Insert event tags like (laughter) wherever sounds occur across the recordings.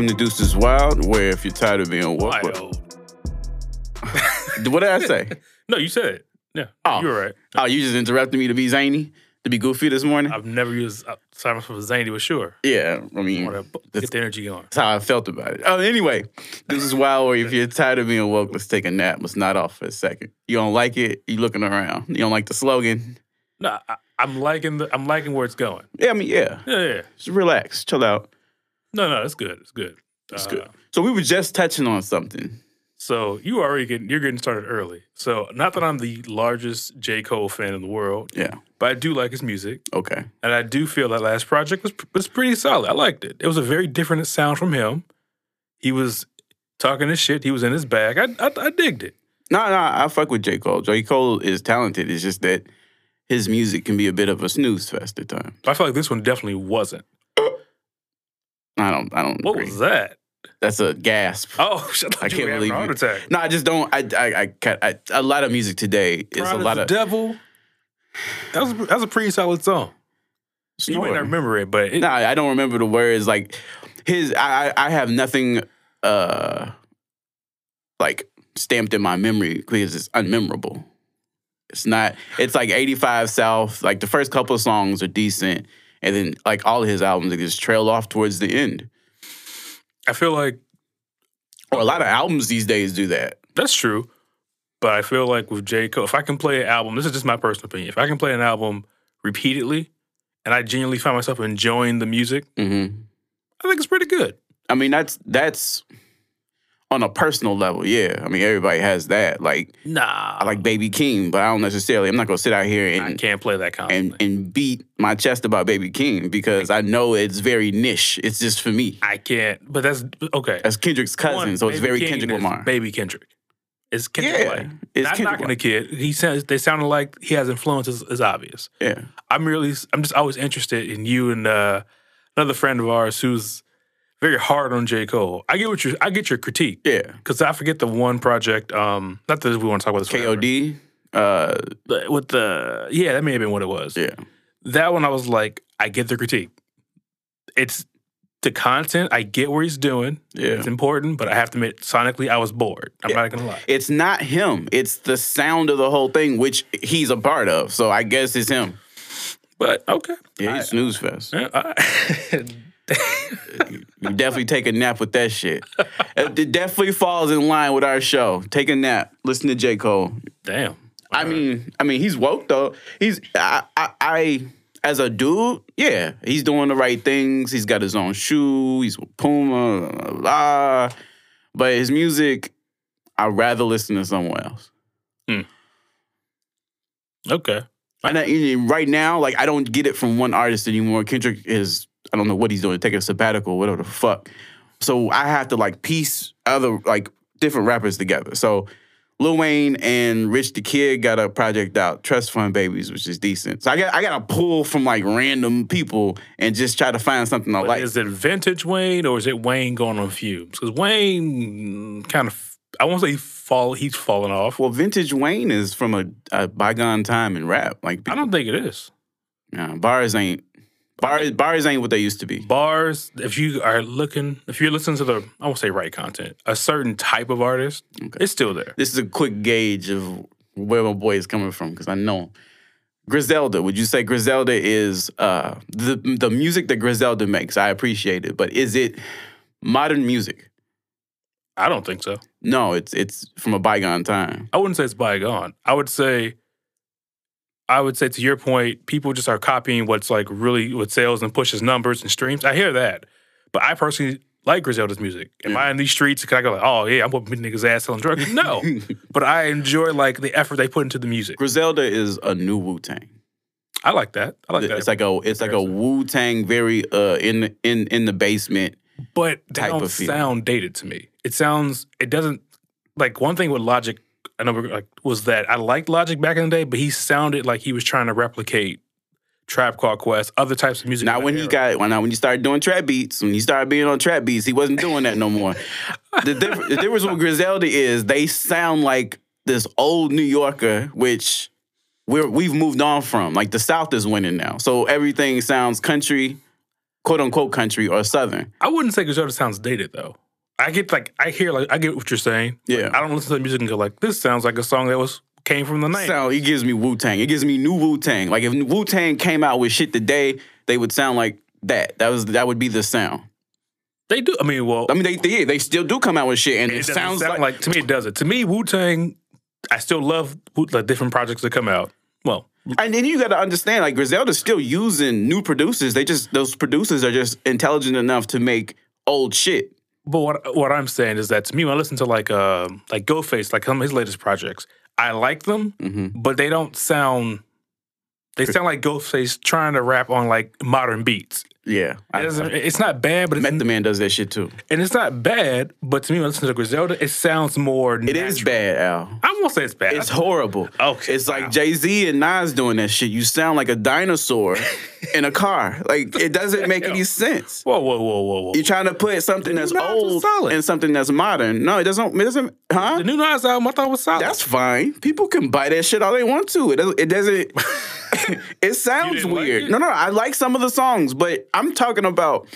Welcome to Deuces Wild, where if you're tired of being woke, what did I say? (laughs) No, you said it. Yeah, Oh. you're right. Oh, you just interrupted me to be zany, to be goofy this morning. I've never used uh, Simon for zany, but sure. yeah, I mean, I get the energy going. that's how I felt about it. Oh, anyway, this is wild. Where if you're tired of being woke, let's take a nap. Let's not off for a second. You don't like it? You looking around? You don't like the slogan? No, I, I'm liking the. I'm liking where it's going. Yeah, I mean, yeah. Yeah, yeah. Just relax, chill out. No, no, it's good. It's good. It's Uh, good. So we were just touching on something. So you already getting. You're getting started early. So not that I'm the largest J Cole fan in the world, Yeah. but I do like his music, Okay. and I do feel that last project was was pretty solid. I liked it. It was a very different sound from him. He was talking his shit. He was in his bag. I I, I digged it. No, no, I fuck with J. Cole. J. Cole is talented. It's just that his music can be a bit of a snooze fest at times. I feel like this one definitely wasn't. I don't. I don't What agree. was that? That's a gasp. (laughs) Oh, shit, I I can't can't believe a heart you- attack. No, I just don't. I. I. I, ca- lot of music today is a lot the of. devil. That was that was a pretty solid song. You might not remember it, but it, No, I don't remember the words. Like his, I, I I have nothing, uh, like stamped in my memory because it's unmemorable. It's not. It's like eighty five South. Like the first couple of songs are decent, and then like all of his albums, they just trail off towards the end. I feel like Or a lot of albums these days do that. that's true. But I feel like with J. Cole, if I can play an album, this is just my personal opinion. If I can play an album repeatedly, and I genuinely find myself enjoying the music, hmm I think it's pretty good. I mean, that's that's on a personal level. Yeah, I mean, everybody has that. Like Nah, I like Baby Keem, but I don't necessarily. I'm not gonna sit out here I and can't play that and constantly. and beat my chest about Baby Keem because I know it's very niche. It's just for me. I can't. But that's okay. That's Kendrick's cousin, One, so it's Baby very King Kendrick is Lamar. Baby Kendrick. It's Kendrick Yeah, like. it's Not Kendrick knocking the kid. He sounds. They sounded like he has influences. Is obvious. Yeah, I'm really, I'm just always interested in you and uh, another friend of ours who's very hard on J. Cole. I get what you, I get your critique yeah. because I forget the one project. Um, not that we want to talk about this. KOD. Uh, with the yeah, that may have been what it was. yeah, That one, I was like, I get the critique. It's the content. I get where he's doing. yeah. It's important, but I have to admit, sonically, I was bored. I'm Yeah. not gonna lie. It's not him. It's the sound of the whole thing, which he's a part of. So I guess it's him. But okay, Yeah, he's snooze fest. Yeah, (laughs) (laughs) You definitely take a nap with that shit. Uh, it definitely falls in line with our show. Take a nap. Listen to J. Cole. damn. I mean, I mean, he's woke though. He's I, I, I as a dude, yeah, he's doing the right things. He's got his own shoe. He's with Puma, blah, blah, blah. but his music, I'd rather listen to someone else. Hmm. Okay. And I, right now, like I don't get it from one artist anymore. Kendrick is I don't know what he's doing, taking a sabbatical, whatever the fuck. So I have to like piece other like different rappers together. So Lil Wayne and Rich the Kid got a project out, Trust Fund Babies, which is decent. So I got I got to pull from like random people and just try to find something I But like. is it vintage Wayne or is it Wayne going on fumes? Because Wayne kind of, I won't say fall, he's falling off. Well, vintage Wayne is from a, a bygone time in rap. Like I don't think it is. nah, bars ain't bars bars ain't what they used to be. Bars, if you are looking, if you're listening to the, I won't say right content, a certain type of artist, Okay. it's still there. this is a quick gauge of where my boy is coming from because I know. Griselda, would you say Griselda is uh, the the music that Griselda makes? I appreciate it, but is it modern music? I don't think so. No, it's it's from a bygone time. I wouldn't say it's bygone. I would say, I would say to your point, people just are copying what's like really what sales and pushes numbers and streams. I hear that, but I personally like Griselda's music. Am Yeah. I in these streets? Can I go like, oh yeah, I'm whooping niggas ass selling drugs? No, (laughs) but I enjoy like the effort they put into the music. Griselda is a new Wu Tang. I like that. I like that. It's like a it's like a Wu Tang, very uh in the- in in the basement. but they type don't sound dated to me. It sounds. It doesn't. Like one thing with Logic, I know like was that I liked Logic back in the day, but he sounded like he was trying to replicate Tribe Called Quest, other types of music. Now of when that he got when now when he started doing trap beats, when he started being on trap beats, he wasn't doing that no more. (laughs) the, diff- the difference with Griselda is they sound like this old New Yorker, which we're we've moved on from. Like the South is winning now, so everything sounds country. quote unquote country or southern. I wouldn't say Griselda sounds dated though. I get like I hear like I get what you're saying. Yeah. I don't listen to the music and go like this sounds like a song that was came from the night. Sound it gives me Wu Tang. It gives me new Wu Tang. Like if Wu Tang came out with shit today, they would sound like that. That was that would be the sound. They do. I mean, well, I mean, they they, they still do come out with shit, and it, it sounds sound like, like, to me it doesn't. To me, Wu Tang. I still love Wu- the different projects that come out. Well, And then you got to understand, like Griselda's still using new producers. They just those producers are just intelligent enough to make old shit. But what what I'm saying is that to me, when I listen to like uh like Ghostface, like some of his latest projects, I like them, Mm-hmm. but they don't sound. They sound like Ghostface trying to rap on like modern beats. Yeah, It I, it's not bad, but it's, Method Man does that shit too. and it's not bad. But to me, when I listen to Griselda, it sounds more. It is bad, Al. I won't say it's bad. It's horrible. Okay, It's like wow. Jay Z and Nas doing that shit. You sound like a dinosaur (laughs) in a car. Like it doesn't make any sense. whoa, whoa, whoa, whoa, whoa. You're trying to put something that's Nas was old solid. and something that's modern. No, it doesn't. It doesn't. Huh? the new Nas album, I thought was solid. That's fine. People can buy that shit all they want to. It doesn't. It doesn't. (laughs) (laughs) it sounds didn't like weird. it? no, no. I like some of the songs, but I'm talking about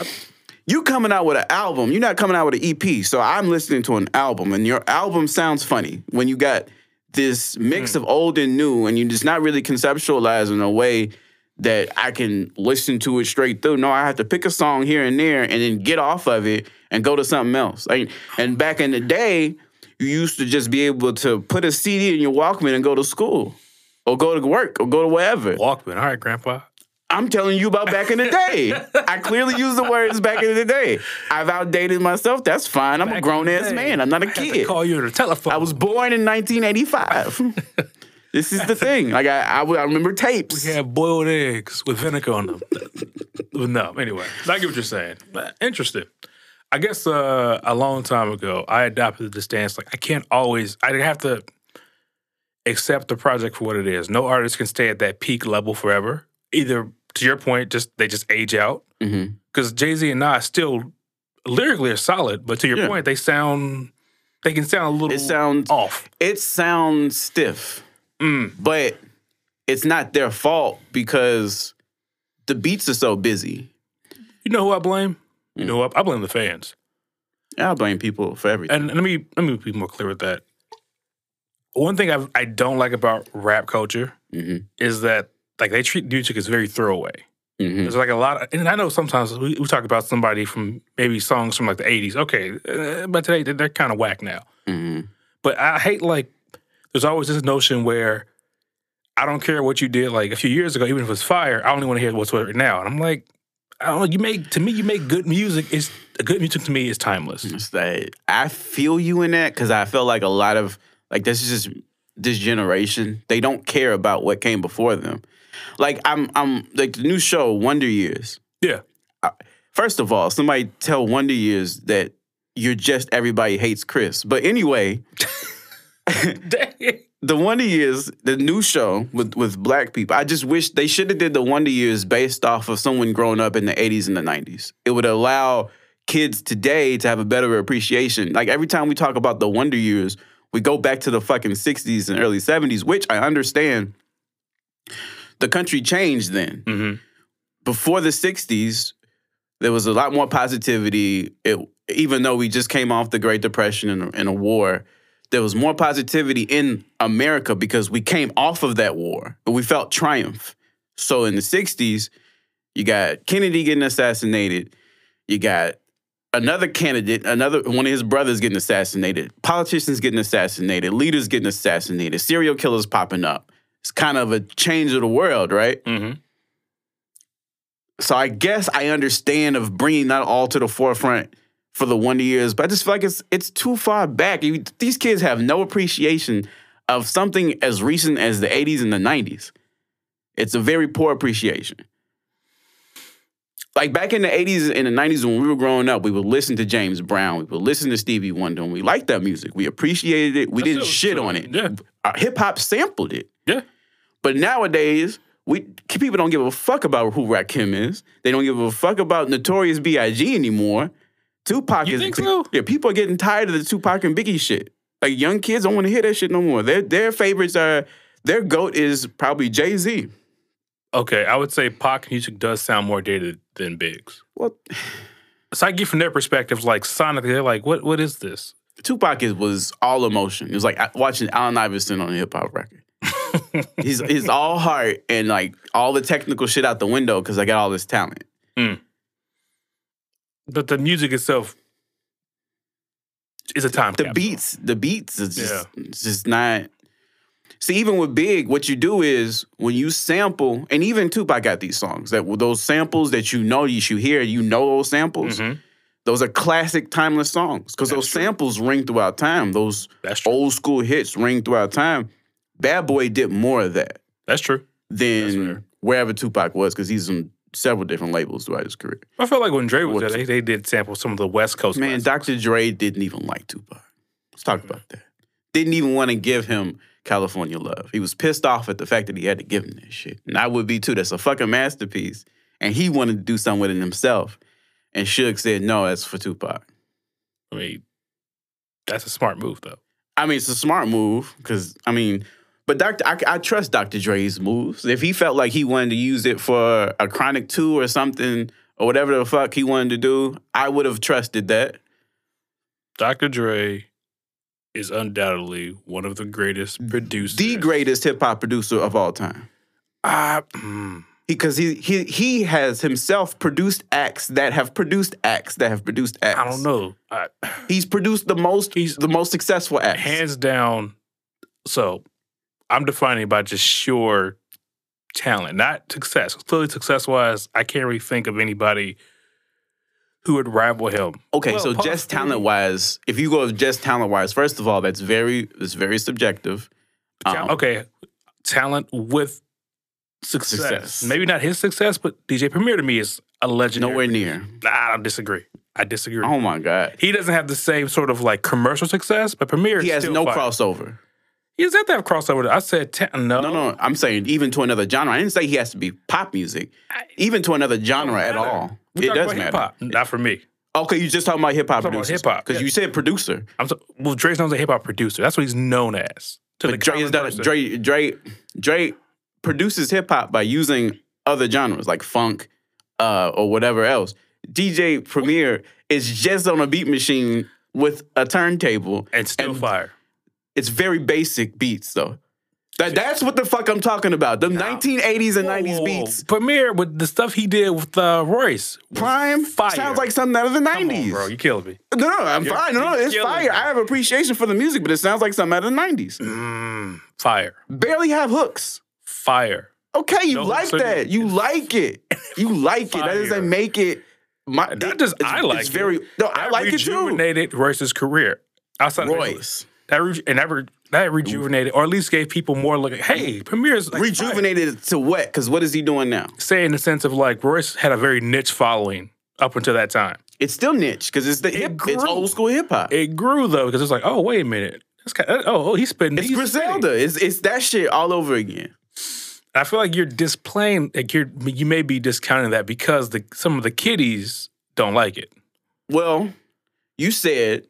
you coming out with an album. You're not coming out with an EP. So I'm listening to an album, and your album sounds funny when you got this mix Hmm. of old and new, and you're just not really conceptualizing a way that I can listen to it straight through. No, I have to pick a song here and there, and then get off of it and go to something else. Like, and back in the day, you used to just be able to put a CD in your Walkman and go to school, or go to work, or go to wherever. Walkman. All right, Grandpa. I'm telling you about back in the day. (laughs) I clearly use the words back in the day. I've outdated myself. That's fine. I'm a Back in grown ass day, man. I'm not a I kid. call you on the telephone. I was born in 1985. (laughs) this is the thing. Like I, I, I remember tapes. We had boiled eggs with vinegar on them. (laughs) no, anyway, I get what you're saying. But Interesting. I guess uh, a long time ago, I adopted the stance like I can't always. I have to accept the project for what it is. No artist can stay at that peak level forever. Either to your point, just they just age out Mhm. because Jay Z and Nas still lyrically are solid, but to your Yeah. point, they sound they can sound a little It sounds off. it sounds stiff, Mm. but it's not their fault because the beats are so busy. You know who I blame? Mm. You know who I, I blame the fans. I blame people for everything. And let me let me be more clear with that. One thing I I don't like about rap culture Mhm. is that like they treat music as very throwaway. Mhm. There's like a lot, of, and I know sometimes we, we talk about somebody from maybe songs from like the '80s. Okay, uh, but today they're, they're kind of whack now. Mhm. But I hate like there's always this notion where I don't care what you did like a few years ago, even if it's fire. I only want to hear what's right now. And I'm like, I don't know. You make to me, you make good music. It's good music to me is timeless. It's that I feel you in that because I feel like a lot of like this is just this generation. They don't care about what came before them. Like I'm I'm like the new show Wonder Years. Yeah. First of all, somebody tell Wonder Years that you're just everybody hates Chris. But anyway, (laughs) the Wonder Years, the new show with with black people. I just wish they should have did the Wonder Years based off of someone growing up in the 80s and the 90s. It would allow kids today to have a better appreciation. Like every time we talk about the Wonder Years, we go back to the fucking 60s and early 70s, which I understand. The country changed then. hmm Before the 60s, there was a lot more positivity. It, even though we just came off the Great Depression and, and a war, there was more positivity in America because we came off of that war and we felt triumph. So in the 60s, you got Kennedy getting assassinated, you got another candidate, another one of his brothers getting assassinated, politicians getting assassinated, leaders getting assassinated, serial killers popping up. It's kind of a change of the world, right? hmm So I guess I understand of bringing that all to the forefront for the Wonder Years, but I just feel like it's it's too far back. You- These kids have no appreciation of something as recent as the 80s and the 90s. It's a very poor appreciation. Like back in the 80s and the 90s when we were growing up, we would listen to James Brown, we would listen to Stevie Wonder, and we liked that music. We appreciated it. We That's didn't shit true. on it. Yeah. Uh, Hip hop sampled it. Yeah. But nowadays, we people don't give a fuck about who Rakim is. They don't give a fuck about Notorious B.I.G. anymore. Tupac You is think so? yeah. People are getting tired of the Tupac and Biggie shit. Like young kids don't want to hear that shit no more. Their their favorites are their goat is probably Jay Z. Okay, I would say Pac music does sound more dated than Biggs. Well, So I get from their perspective, like sonically, they're like, "What? What is this?" Tupac is, was all emotion. It was like watching Allen Iverson on a hip hop record. (laughs) he's he's all heart and like all the technical shit out the window because I got all this talent. Hmm. But the music itself is a time The capsule. beats, the beats is just, it's just not. See, even with Big, what you do is when you sample, and even Tupac got these songs that those samples that you know you should hear, you know those samples. Mhm. Those are classic, timeless songs because those true. samples ring throughout time. Those That's old school hits ring throughout time. Bad Boy did more of that That's true. Than fair. wherever Tupac was because he's on several different labels throughout his career. I feel like when Dre was What's- there, they, they did sample some of the West Coast. Man. Dr. Dre didn't even like Tupac. Let's talk about that. Didn't even want to give him California Love. He was pissed off at the fact that he had to give him that shit. And I would be too. That's a fucking masterpiece. And he wanted to do something with it himself. And Suge said, no, that's for Tupac. I mean, that's a smart move, though. I mean, it's a smart move because, I mean, but Dr. I, I trust Dr. Dre's moves. If he felt like he wanted to use it for a Chronic 2 or something, or whatever the fuck he wanted to do, I would have trusted that. Dr. Dre is undoubtedly one of the greatest producers. The greatest hip hop producer of all time. Mm, because he, he he has himself produced acts that have produced acts that have produced acts. I don't know. I, He's produced the most He's- the most successful acts. hands down. So I'm defining by just sheer talent, not success. Clearly, success wise, I can't really think of anybody who would rival him. okay, Well, so just Daddy- talent wise, if you go with just talent wise, first of all, that's very it's very subjective. Um, okay, talent with success. Success. Maybe not his success, but DJ Premier to me is a legend. Nowhere near. Nah, I don't disagree. I disagree. Oh my god. He doesn't have the same sort of like commercial success, but Premier He is has still no fire. crossover. He doesn't have to have crossover. I said ta- no, No, no, I'm saying even to another genre. I didn't say he has to be pop music. I- Even to another genre at all. We it does matter. hip-hop. Not for me. Okay, you just talking about hip hop producers. hip-hop, Because yeah. you said producer. I'm so, well. Dre's known as a hip hop producer. That's what he's known as. To But Dre is not person. Dre Dre Dre produces hip hop by using other genres like funk uh, or whatever else. DJ Premier is just on a beat machine with a turntable. and still and- fire. It's very basic beats though. That, that's what the fuck I'm talking about. The 1980s and 90s Whoa, whoa, beats. whoa. Premier with the stuff he did with uh, Royce. Prime fire. sounds like something out of the 90s. Come on, bro. You killed me. No, no, I'm You're- fine. No, no, it's fire. me. I have appreciation for the music, but it sounds like something out of the 90s. Mm, fire. Barely have hooks. Fire. Okay, you No, like so that. You like it. You (laughs) like it. That doesn't make it. My, Not just it's, I like it's it. very. No, I like it too. rejuvenated Royce's career. Outside of Royce that, re- and that, re- that rejuvenated, or at least gave people more look. Hey, Premier's like, rejuvenated to what? Because what is he doing now? Say in the sense of like Royce had a very niche following up until that time. It's still niche because it's the hip. It's old school hip hop. It grew though because it's like, oh wait a minute, this guy, oh, oh he's spitting. It's he's Griselda. spitting. It's it's that shit all over again. I feel like you're displaying, like you're you may be discounting that because the some of the kiddies don't like it. Well, you said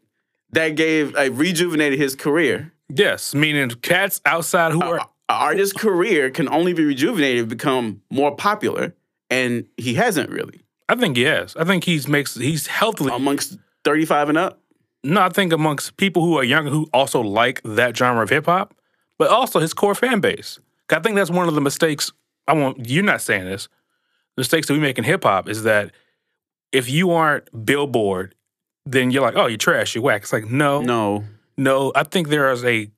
that gave uh, rejuvenated his career. Yes, meaning cats outside who are An artist's career can only be rejuvenated, become more popular, and he hasn't really I think yes. I think he's makes he's healthily. amongst thirty five and up. no, I think amongst people who are younger who also like that genre of hip hop, but also his core fan base. I think that's one of the mistakes. I want you're not saying this. Mistakes that we make in hip hop is that if you aren't Billboard, then you're like, oh, you're trash, you're whack. It's like no, No, no. I think there is a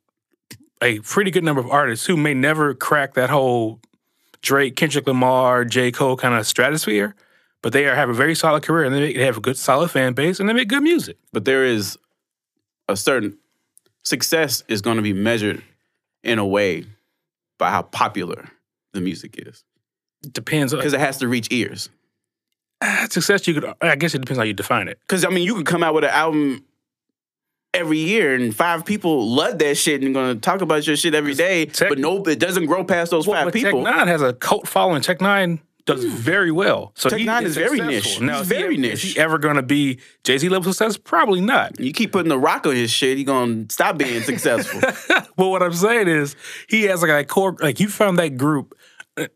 a pretty good number of artists who may never crack that whole Drake, Kendrick Lamar, J. Cole kind of stratosphere, but they are, have a very solid career and they, make, they have a good, solid fan base and they make good music. but there is a certain success is going to be measured in a way by how popular the music is It depends because it has to reach ears. (sighs) Success. You could, I guess, it depends how you define it. Because I mean, you could come out with an album every year, and five people love that shit and going to talk about your shit every day. Tech- but no, it doesn't grow past those Well, five but Tech people. Nine has a cult following. Tech Nine does very well. So Tech Nine is very successful. niche. Now, He's is he very niche. Is he ever going to be Jay Z level success? Probably not. You keep putting the rock on his shit, he gonna stop being successful. (laughs) but what I'm saying is, he has like a core. Like you found that group. uh,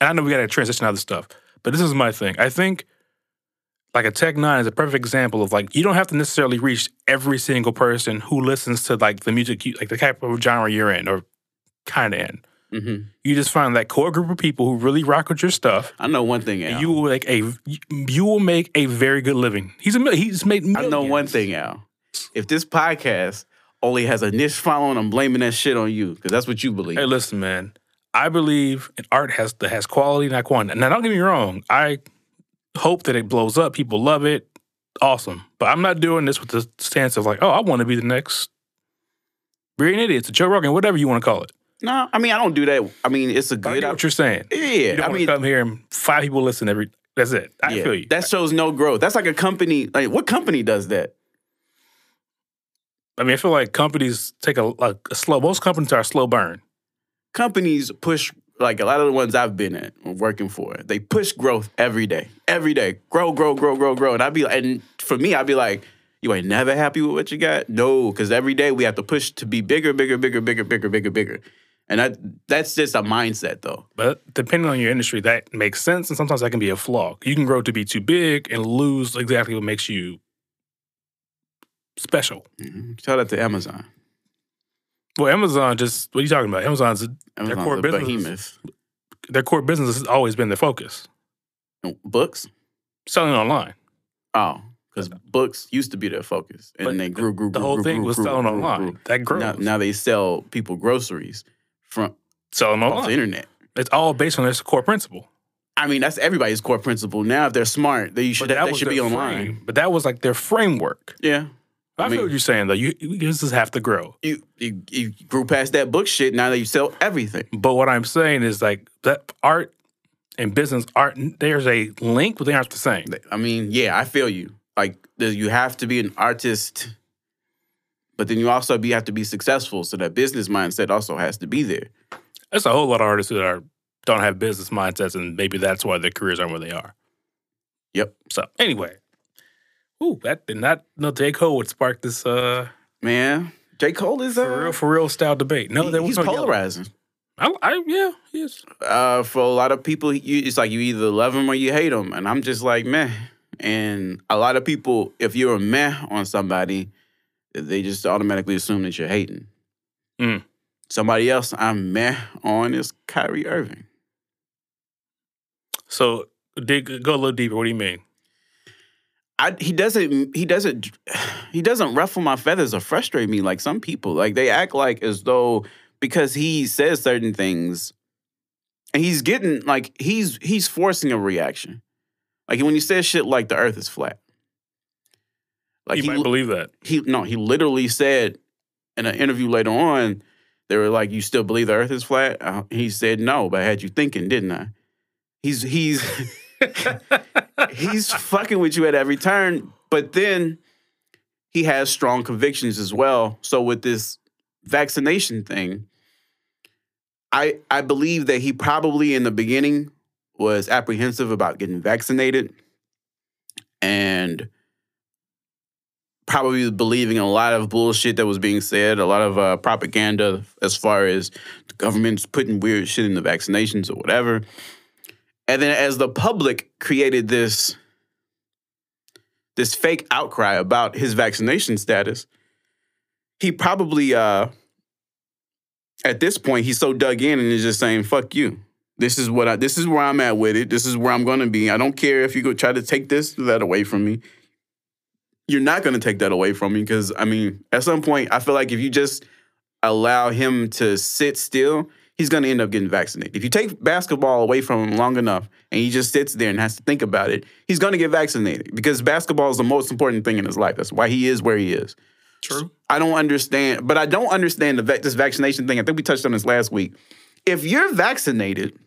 and I know we got to transition to other stuff, but this is my thing. I think like a Tech Nine is a perfect example of like you don't have to necessarily reach every single person who listens to like the music, you, like the type of genre you're in or kind of in. hmm You just find that core group of people who really rock with your stuff. I know one thing, Al. You will make a you will make a very good living. He's a he's made. I know one thing, Al. If this podcast only has a niche following, I'm blaming that shit on you because that's what you believe. Hey, listen, man. I believe in art has that has quality, not quantity. Now, don't get me wrong. I hope that it blows up. People love it. Awesome. But I'm not doing this with the stance of like, oh, I want to be the next Brilliant Idiots, Joe Rogan, whatever you want to call it. no, I mean I don't do that. I mean it's a good. get what you're saying. You yeah, don't I mean come here and five people listen every. That's it. I yeah, feel you. that shows no growth. That's like a company. Like what company does that? I mean, I feel like companies take a, like a slow. Most companies are a slow burn. Companies push like a lot of the ones I've been at working for. They push growth every day, every day. Grow, grow, grow, grow, grow. And I'd be like, and for me, I'd be like, you ain't never happy with what you got? No, because every day we have to push to be bigger, bigger, bigger, bigger, bigger, bigger, bigger. And that that's just a mindset though. But depending on your industry, that makes sense, and sometimes that can be a flaw. You can grow to be too big and lose exactly what makes you special. Mm-hmm. Shout out to Amazon. Well, Amazon just what are you talking about? Amazon's Amazon's core a business- behemoth. their core business has always been their focus, oh, Books? selling online. Oh, because books used to be their focus, and But they grew, grew, The grew, whole grew, thing grew, was grew, selling grew, online. grew. That grows. Now, now they sell people groceries from selling off the online. internet. It's all based on this core principle. I mean, that's everybody's core principle. Now, if they're smart, they should they should be their online. frame. But that was like their framework. Yeah, I, I feel what you're saying though. You, just have to grow. you, you you grew past that book shit. Now that you sell everything. But what I'm saying is like that art and business art. There's a link, but they aren't the same. I mean, yeah, I feel you. Like you have to be an artist, but then you also be have to be successful. So that business mindset also has to be there. There's a whole lot of artists that are don't have business mindsets, and maybe that's why their careers aren't where they are. Yep. So anyway, ooh, that did not No, J Cole would spark this uh Man, J Cole is uh, for real for real style debate. No, was he's no polarizing. I, I yeah, he is. uh, for a lot of people, you, it's like you either love him or you hate him, and I'm just like meh. And a lot of people, if you're a meh on somebody, they just automatically assume that you're hating. Mm. Somebody else I'm meh on is Kyrie Irving. So dig go a little deeper. What do you mean? I, he doesn't he doesn't he doesn't ruffle my feathers or frustrate me like some people. Like they act like as though because he says certain things and he's getting like he's he's forcing a reaction. Like when he says shit like the earth is flat. Like you he, might believe that. he no, he literally said in an interview later on, they were like, "You still believe the Earth is flat?" Uh, he said, "No, but I had you thinking, didn't I?" He's he's (laughs) (laughs) he's fucking with you at every turn, but then he has strong convictions as well. So with this vaccination thing, I I believe that he probably in the beginning was apprehensive about getting vaccinated and probably believing a lot of bullshit that was being said, a lot of uh, propaganda as far as the government's putting weird shit in the vaccinations or whatever. And then as the public created this this fake outcry about his vaccination status, he probably uh at this point he's so dug in and is just saying fuck you. This is what I this is where I'm at with it. This is where I'm going to be. I don't care if you go try to take this that away from me you're not going to take that away from me because I mean, at some point, I feel like if you just allow him to sit still, he's going to end up getting vaccinated. If you take basketball away from him long enough and he just sits there and has to think about it, he's going to get vaccinated because basketball is the most important thing in his life. That's why he is where he is. True. I don't understand, but I don't understand the this vaccination thing. I think we touched on this last week. If you're vaccinated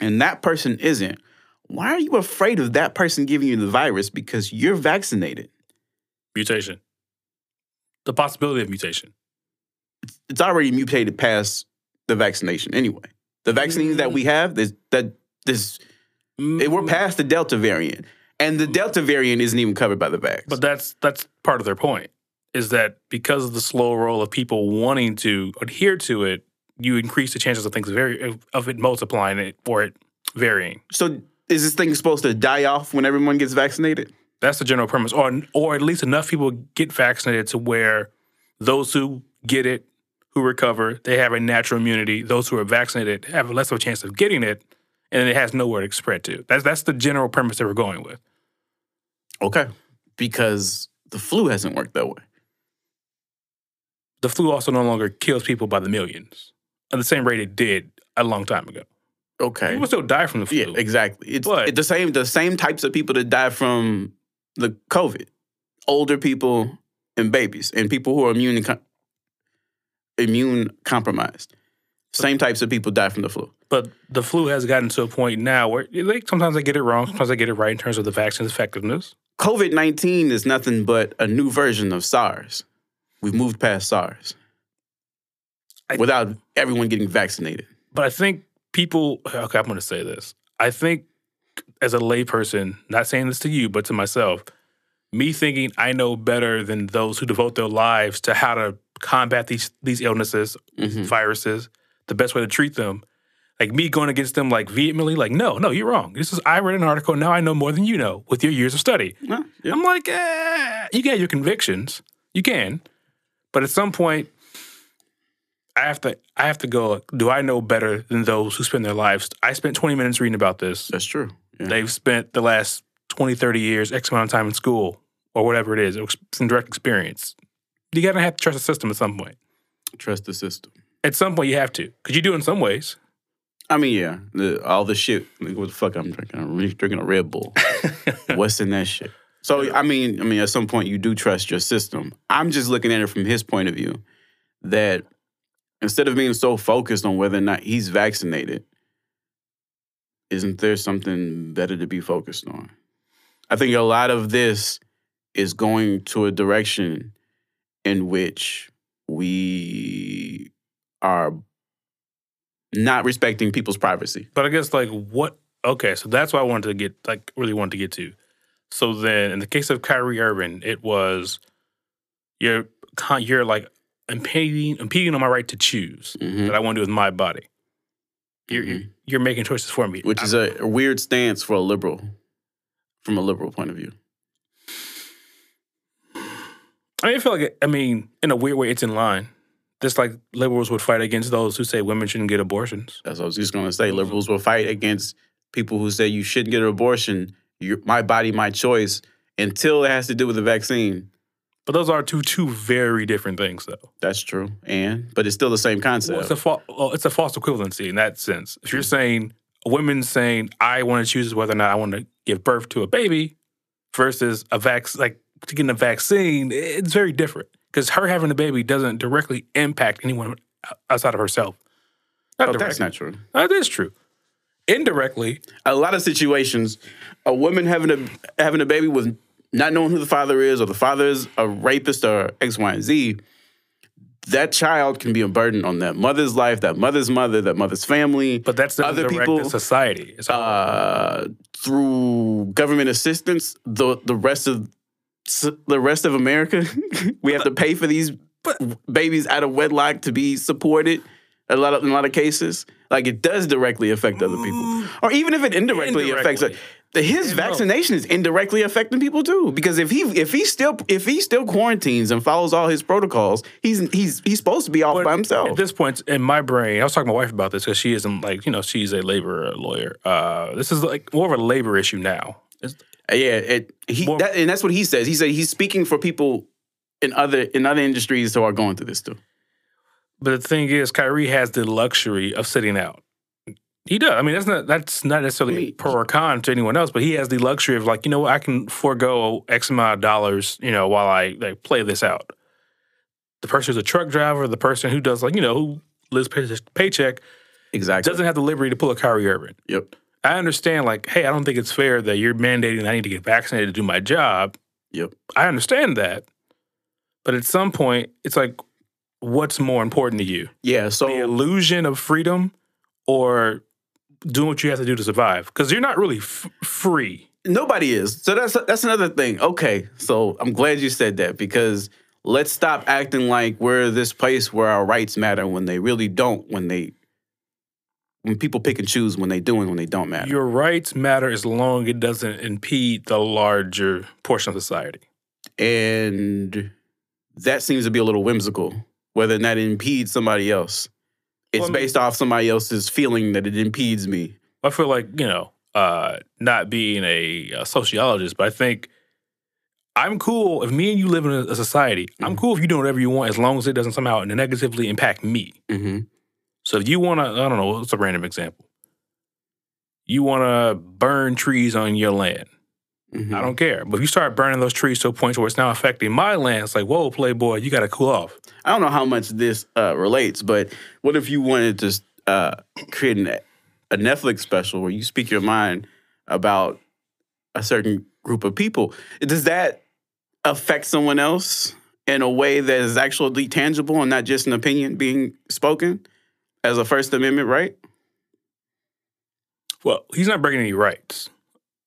and that person isn't, why are you afraid of that person giving you the virus because you're vaccinated? Mutation. The possibility of mutation. It's already mutated past the vaccination anyway. The vaccines that we have, there's, that this Mm, we're past the Delta variant, and the Delta variant isn't even covered by the vax. But that's that's part of their point. Is that because of the slow roll of people wanting to adhere to it, you increase the chances of things very of it multiplying it or it varying. So is this thing supposed to die off when everyone gets vaccinated? That's the general premise, or or at least enough people get vaccinated to where those who get it, who recover, they have a natural immunity. Those who are vaccinated have less of a chance of getting it, and it has nowhere to spread to. That's that's the general premise that we're going with. Okay. Because the flu hasn't worked that way. The flu also no longer kills people by the millions at the same rate it did a long time ago. Okay. People still die from the flu. Yeah, exactly. It's But- the same the same types of people that die from the COVID. Older people and babies and people who are immune immune compromised. Same types of people die from the flu. But the flu has gotten to a point now where like, sometimes I get it wrong, sometimes I get it right in terms of the vaccine's effectiveness. COVID 19 is nothing but a new version of SARS. We've moved past SARS I- without everyone getting vaccinated. But I think people, okay, I'm going to say this. I think as a layperson, not saying this to you, but to myself, me thinking I know better than those who devote their lives to how to combat these these illnesses, Mhm. viruses, the best way to treat them. Like me going against them like vehemently, like, no, no, you're wrong. This is I read an article, now I know more than you know with your years of study. Yeah, yeah. I'm like, eh, you get your convictions. You can. But at some point, I have to I have to go, do I know better than those who spend their lives? I spent 20 minutes reading about this. That's true. Yeah. They've spent the last 20, 30 years, X amount of time in school or whatever it is, some direct experience. You gotta have to trust the system at some point. Trust the system. At some point, you have to, because you do in some ways. I mean, yeah, the, all the shit. Like, what the fuck? I'm drinking. I'm drinking a Red Bull. (laughs) What's in that shit? So, I mean, I mean, at some point, you do trust your system. I'm just looking at it from his point of view. That instead of being so focused on whether or not he's vaccinated, isn't there something better to be focused on? I think a lot of this is going to a direction in which we are not respecting people's privacy. But I guess like what? Okay, so that's what I wanted to get like really wanted to get to. So then, in the case of Kyrie Irving, it was you're you're like impeding impeding on my right to choose Mhm. that I want to do with my body. You're you're, Mhm. you're making choices for me, which is a, a weird stance for a liberal, from a liberal point of view. I mean, I feel like I mean, in a weird way, it's in line. Just like liberals would fight against those who say women shouldn't get abortions. That's what I was just going to say. Liberals will fight against people who say you shouldn't get an abortion. Your, my body, my choice. Until it has to do with the vaccine. But those are two two very different things, though. That's true. And but it's still the same concept. Well, it's a fa- well, it's a false equivalency in that sense. If you're saying a woman saying I want to choose whether or not I want to give birth to a baby versus a vaccine, like getting a vaccine, it's very different because her having a baby doesn't directly impact anyone outside of herself. Not Oh, that's not true. That is true. Indirectly, A lot of situations, a woman having a having a baby with not knowing who the father is, or the father is a rapist or X, Y, and Z. That child can be a burden on that mother's life, that mother's mother, that mother's family. but that's the Other people, to society. Uh, through government assistance, the the rest of the rest of America, (laughs) we have to pay for these babies out of wedlock to be supported. A lot of in a lot of cases, like it does directly affect other people, or even if it indirectly, affects it. His vaccination is indirectly affecting people too, because if he if he still if he still quarantines and follows all his protocols, he's he's he's supposed to be off But by himself. At this point in my brain, I was talking to my wife about this because she isn't like, you know, she's a labor lawyer. Uh, this is like more of a labor issue now. It's, Uh, yeah, it, he Well- that, and that's what he says. He said he's speaking for people in other in other industries who are going through this too. but the thing is, Kyrie has the luxury of sitting out. He does. I mean, that's not that's not necessarily I mean, pro or con to anyone else, but he has the luxury of like, you know, what, I can forego X amount of dollars, you know, while I like play this out. The person who's a truck driver, the person who does like, you know, who lives paycheck, paycheck Exactly. doesn't have the liberty to pull a Kyrie Irving. Yep. I understand, like, hey, I don't think it's fair that you're mandating I need to get vaccinated to do my job. Yep. I understand that. But at some point, it's like, what's more important to you? Yeah. So the illusion of freedom or doing what you have to do to survive? Because you're not really f- free. nobody is. So that's that's another thing. Okay. So I'm glad you said that because let's stop acting like we're this place where our rights matter when they really don't. When they when people pick and choose when they do and when they don't matter. Your rights matter as long as it doesn't impede the larger portion of society. and that seems to be a little whimsical, whether that impedes somebody else. It's Well, I mean- based off somebody else's feeling that it impedes me. I feel like you know, uh, not being a, a sociologist, but I think I'm cool if me and you live in a, society. I'm Mhm. cool if you do whatever you want as long as it doesn't somehow negatively impact me. Mm-hmm. So if you want to, I don't know, what's a random example? You want to burn trees on your land. Mm-hmm. I don't care. But if you start burning those trees to a point where it's now affecting my land, it's like, whoa, playboy, you got to cool off. I don't know how much this uh, relates, but what if you wanted to uh, create an, a Netflix special where you speak your mind about a certain group of people? Does that affect someone else in a way that is actually tangible and not just an opinion being spoken as a First Amendment right? Well, he's not breaking any rights.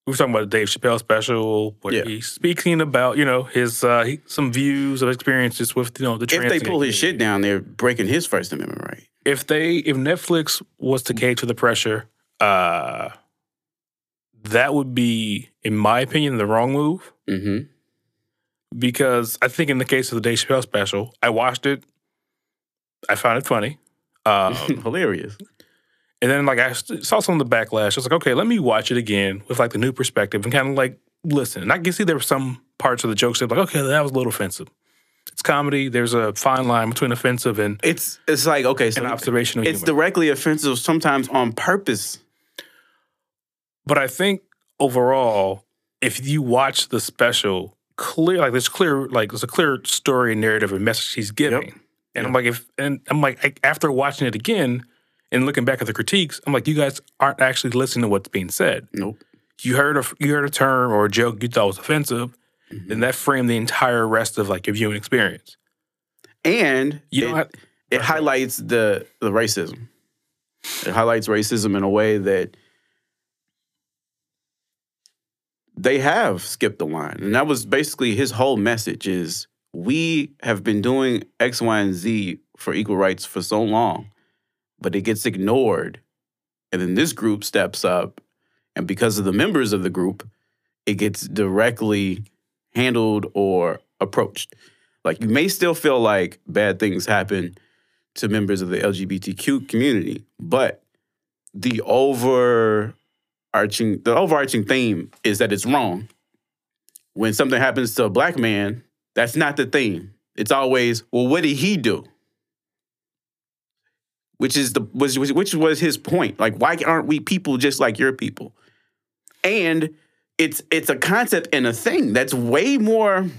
We were talking about the Dave Chappelle special where Yeah. he's speaking about, you know, his uh, he, some views of experiences with, you know, the If they pull his shit down, they're breaking his First Amendment right. If they, if Netflix was to cave to the pressure, uh, that would be, in my opinion, the wrong move. Mm-hmm. because I think in the case of the Dave Chappelle special, I watched it. I found it funny. Um, (laughs) Hilarious. and then like I saw some of the backlash. I was like, okay, let me watch it again with like the new perspective and kind of like listen. And I can see there were some parts of the jokes that like, okay, that was a little offensive. It's comedy. There's a fine line between offensive and, It's it's like okay, so and observational it's humor. directly offensive sometimes on purpose. but I think overall, if you watch the special, clear like there's clear like there's a clear story and narrative and message he's giving. And I'm like, if and I'm like, after watching it again and looking back at the critiques, I'm like, you guys aren't actually listening to what's being said. Nope. You heard a you heard a term or a joke you thought was offensive, Mm-hmm. then that framed the entire rest of like your viewing experience. And You it, have, it highlights the the racism. It highlights racism in a way that they have skipped the line. And that was basically his whole message is we have been doing X, Y, and Z for equal rights for so long, but it gets ignored. And then this group steps up, and because of the members of the group, it gets directly handled or approached. Like you may still feel like bad things happen to members of the LGBTQ community, but the overarching the overarching theme is that it's wrong. When something happens to a black man, that's not the theme. It's always, well, what did he do? Which is the was which, which was his point. Like, why aren't we people just like your people? And it's it's a concept and a thing that's way more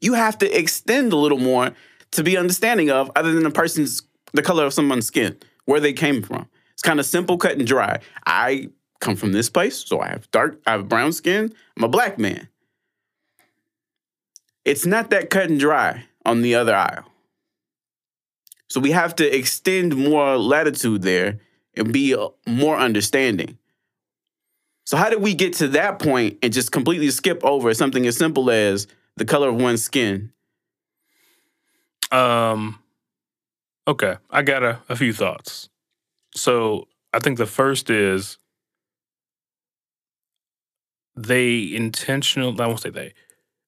you have to extend a little more to be understanding of other than the person's the color of someone's skin where they came from it's kind of simple cut and dry i come from this place so i have dark i have brown skin i'm a black man it's not that cut and dry on the other aisle so we have to extend more latitude there and be uh, more understanding so how did we get to that point and just completely skip over something as simple as the color of one's skin? Um, okay, I got a, a few thoughts. So I think the first is they intentional. I won't say they.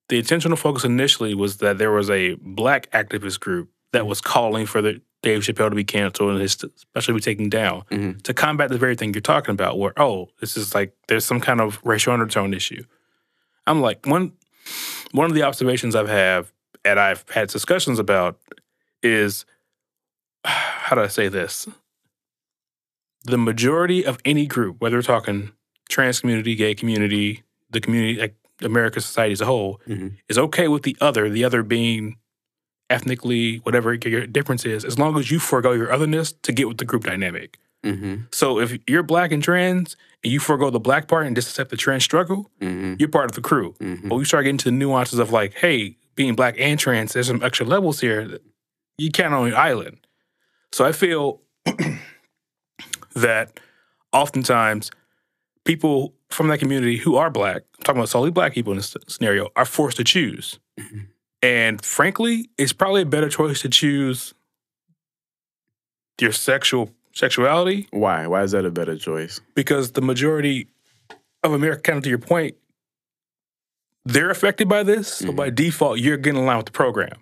The intentional focus initially was that there was a black activist group that was calling for the Dave Chappelle to be canceled and his special be taken down Mhm. to combat the very thing you're talking about. Where oh, this is like there's some kind of racial undertone issue. I'm like one one of the observations I've have and I've had discussions about is (sighs) how do I say this? The majority of any group, whether we're talking trans community, gay community, the community, like American society as a whole, Mhm. is okay with the other, the other being ethnically, whatever your difference is, as long as you forego your otherness to get with the group dynamic. Mm-hmm. So if you're black and trans and you forego the black part and just accept the trans struggle, Mm-hmm. you're part of the crew. Mhm. But we start getting to the nuances of like, hey, being black and trans, there's some extra levels here. You can't on your island. So I feel (clears throat) that oftentimes people from that community who are black, I'm talking about solely black people in this scenario, are forced to choose. Mm-hmm. And frankly, it's probably a better choice to choose your sexual sexuality Why? Why is that a better choice? because the majority of America, kind of to your point, they're affected by this. So by mm-hmm. default, you're getting in line with the program.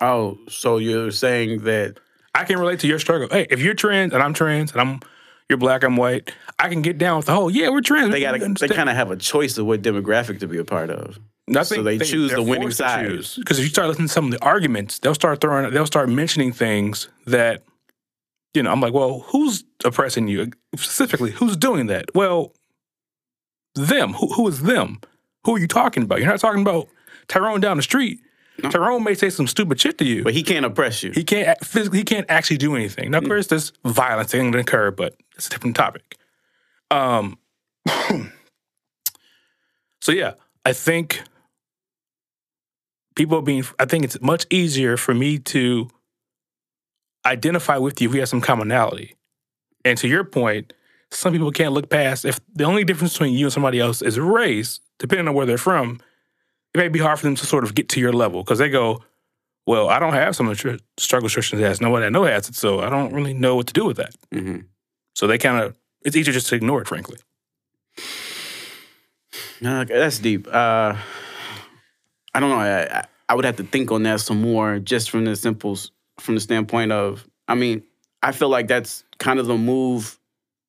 Oh, so you're saying that I can relate to your struggle. Hey, if you're trans and I'm trans and I'm you're black, I'm white, I can get down with the whole, yeah, we're trans. they got to they kind of have a choice of what demographic to be a part of. I so they choose the winning side. Because if you start listening to some of the arguments, they'll start throwing, they'll start mentioning things that, you know, I'm like, well, who's oppressing you specifically? Who's doing that? Well, them. Who, who is them? Who are you talking about? You're not talking about Tyrone down the street. Tyrone may say some stupid shit to you. But he can't oppress you. He can't physically. He can't actually do anything. Now, of course, there's violence that can occur, but it's a different topic. Um. (coughs) so yeah, I think people being. I think it's much easier for me to identify with you if we have some commonality. And to your point, some people can't look past if the only difference between you and somebody else is race, depending on where they're from. It may be hard for them to sort of get to your level because they go, well, I don't have some of the tr- struggles Christians has. Nobody I know has it, so I don't really know what to do with that. hmm So they kind of, it's easier just to ignore it, frankly. No, okay, that's deep. Uh, I don't know. I, I- I would have to think on that some more, just from the simple, from the standpoint of. I mean, I feel like that's kind of the move.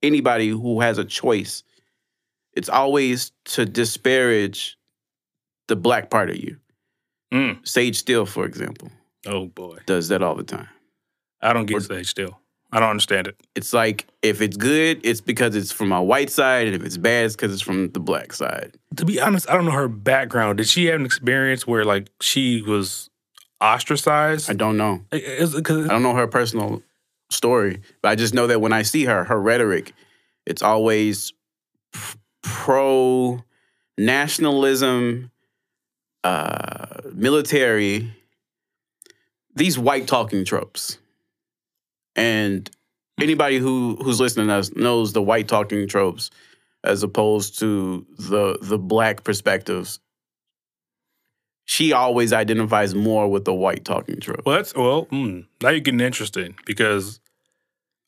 Anybody who has a choice, it's always to disparage the black part of you. Mm. Sage Steele, for example, Oh boy, does that all the time. I don't get Sage Steele. I don't understand it. It's like if it's good, it's because it's from my white side, and if it's bad, it's because it's from the black side. To be honest, I don't know her background. Did she have an experience where like she was ostracized? I don't know. 'cause- I don't know her personal story, but I just know that when I see her, her rhetoric, it's always pro nationalism, uh, military, these white talking tropes. And anybody who who's listening to us knows the white talking tropes as opposed to the the black perspectives. She always identifies more with the white talking trope. Well, that's well. Mm, now you're getting interesting because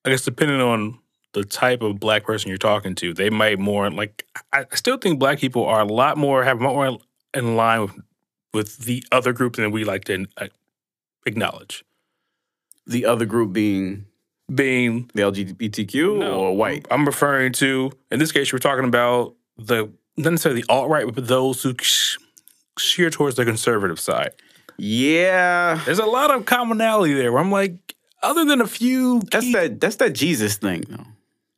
I guess depending on the type of black person you're talking to, they might more like. I I still think black people are a lot more have more in line with with the other group than we like to uh, acknowledge. The other group being Being the LGBTQ No, or white? I'm referring to in this case, we're talking about the not necessarily the alt right, but those who sh- sheer towards the conservative side. Yeah, There's a lot of commonality there. Where I'm like, other than a few, that's key- that. That's that Jesus thing, though,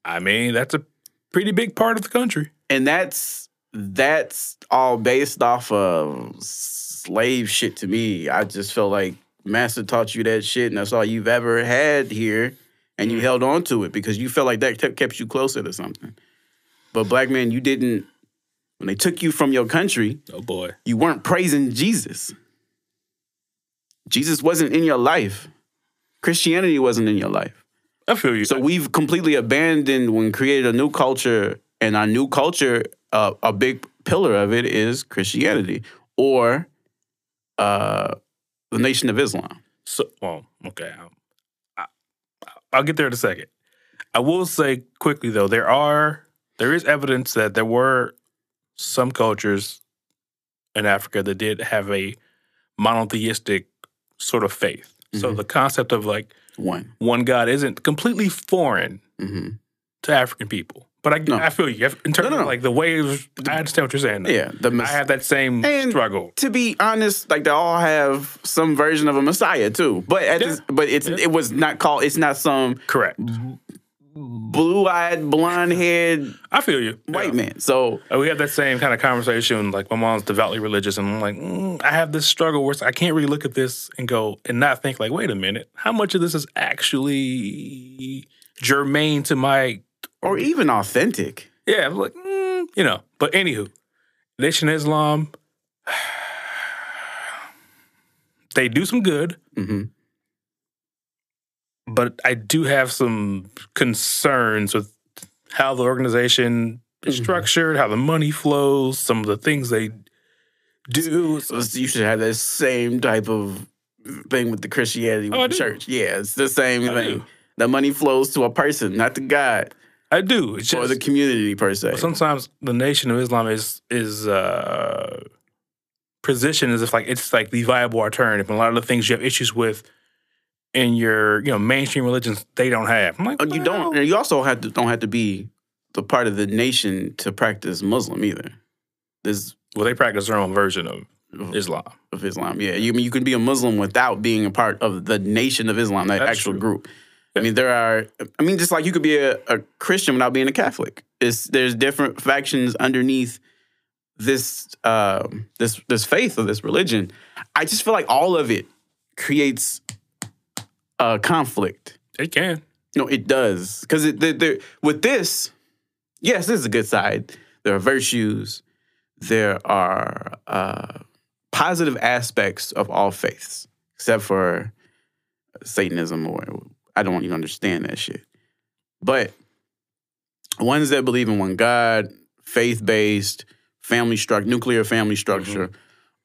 I mean, that's a pretty big part of the country. and that's that's all based off of slave shit to me. I just feel like Master taught you that shit, and that's all you've ever had here, and you Mm. held on to it because you felt like that kept, kept you closer to something. But black man, you didn't. When they took you from your country, Oh boy. you weren't praising Jesus. Jesus wasn't in your life. Christianity wasn't in your life. I feel you. So we've completely abandoned when created a new culture, and our new culture, uh, a big pillar of it is Christianity or uh, the Nation of Islam. So, well, okay. I'll, I, I'll get there in a second. I will say quickly though, there are there is evidence that there were some cultures in Africa that did have a monotheistic sort of faith. So Mhm. the concept of like One. one God isn't completely foreign hmm to African people. But I, No. I feel you in terms No, no, of like the ways. I understand what you're saying. though. Yeah. The I have that same And- struggle. to be honest, like they all have some version of a Messiah too. But at Yeah. this, but it's Yeah. it was not called. It's not some Correct. blue-eyed, blonde-haired I feel you. white Yeah. man. So Uh, We had that same kind of conversation. Like my mom's devoutly religious, and I'm like, mm, I have this struggle where I can't really look at this and go and not think like, wait a minute, how much of this is actually germane to my? Or even authentic. Yeah, I'm like, mm, you know. But anywho, Nation Islam, (sighs) they do some good, hmm but I do have some concerns with how the organization is Mhm. structured, how the money flows, some of the things they do. So you should have that same type of thing with the Christianity with Oh, the church. Yeah, it's the same I thing. do. The money flows to a person, not to God I do. It's or just the community per se. sometimes the Nation of Islam is is uh, positioned as if like it's like the viable alternative, and a lot of the things you have issues with in your you know mainstream religions they don't have. I'm like, you don't. And you also have to don't have to be the part of the nation to practice Muslim either. There's Well, they practice their own version of Islam. of Islam. Yeah, you I mean you can be a Muslim without being a part of the nation of Islam, that That's actual true. group. I mean, there are. I mean, just like you could be a, a Christian without being a Catholic. It's there's different factions underneath this uh, this this faith or this religion. I just feel like all of it creates a conflict. They can. No, it does because it, with this, yes, this is a good side. There are virtues. There are uh, positive aspects of all faiths, except for Satanism, or I don't even understand that shit. But ones that believe in one God, faith based, family structure, nuclear family structure,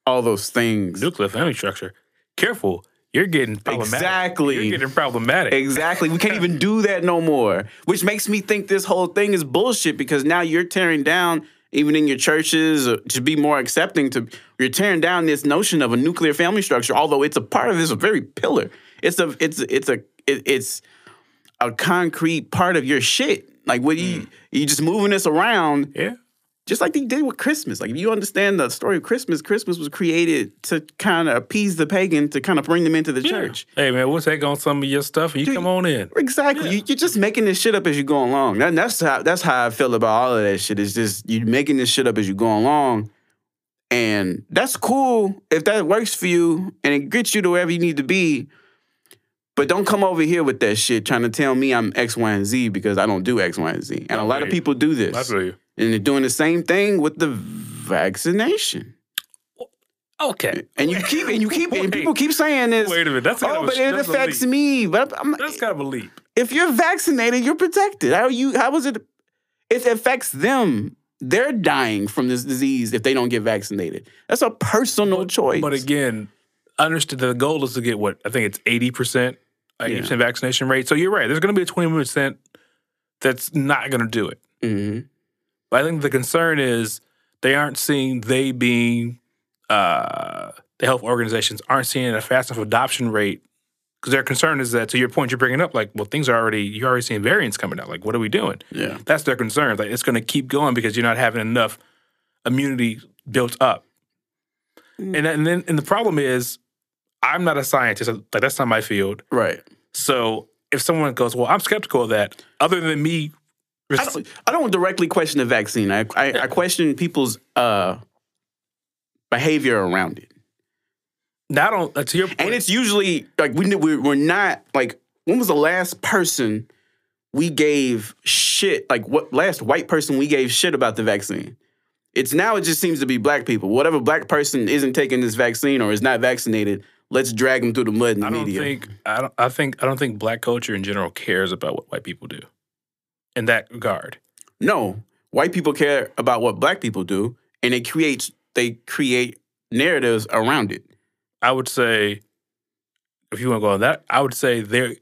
all those things. Nuclear family structure. Careful, you're getting problematic. Exactly. You're getting problematic. Exactly. We can't even do that no more, which makes me think this whole thing is bullshit because now you're tearing down, even in your churches, uh, to be more accepting, to you're tearing down this notion of a nuclear family structure, although it's a part of this very pillar. It's a it's it's a it, it's a concrete part of your shit. Like what you mm. you just moving this around Yeah. just like they did with Christmas. Like if you understand the story of Christmas, Christmas was created to kind of appease the pagan, to kind of bring them into the church. Hey man, we'll take on some of your stuff and you Dude, come on in. Exactly. You, you're just making this shit up as you go along. That, that's how that's how I feel about all of that shit. It's just you're making this shit up as you go along, and that's cool if that works for you and it gets you to wherever you need to be. But don't come over here with that shit trying to tell me I'm X, Y, and Z because I don't do X, Y, and Z. And a lot of people do I this, feel you. and they're doing the same thing with the vaccination. Okay. And you keep and you keep and people keep saying this. Wait a minute. That's kind Oh, of but a, it affects me. But I'm, That's kind of a leap. if you're vaccinated, you're protected. How you? How was it? It affects them. They're dying from this disease if they don't get vaccinated. That's a personal choice. But again, understood that the goal is to get what I think it's eighty percent, eighty percent vaccination rate. So you're right. There's going to be a twenty percent that's not going to do it. Mhm. But I think the concern is they aren't seeing they being uh, the health organizations aren't seeing a fast enough adoption rate because their concern is that to your point you're bringing up like well things are already you're already seeing variants coming out like what are we doing yeah, that's their concern like it's going to keep going because you're not having enough immunity built up Mm. and, then- and then and the problem is I'm not a scientist like that's not my field right. so if someone goes well I'm skeptical of that other than me I don't, I don't directly question the vaccine. I I, I question people's uh, behavior around it, now I don't uh, to your point, and it's usually like we we- we're not like when was the last person we gave shit like what last white person we gave shit about the vaccine? It's now it just seems to be black people. Whatever black person isn't taking this vaccine or is not vaccinated, let's drag them through the mud in the I don't media. think I don't I think I don't think black culture in general cares about what white people do. In that regard. no, white people care about what black people do, and it creates they create narratives around it. I would say if you want to go on that, I would say there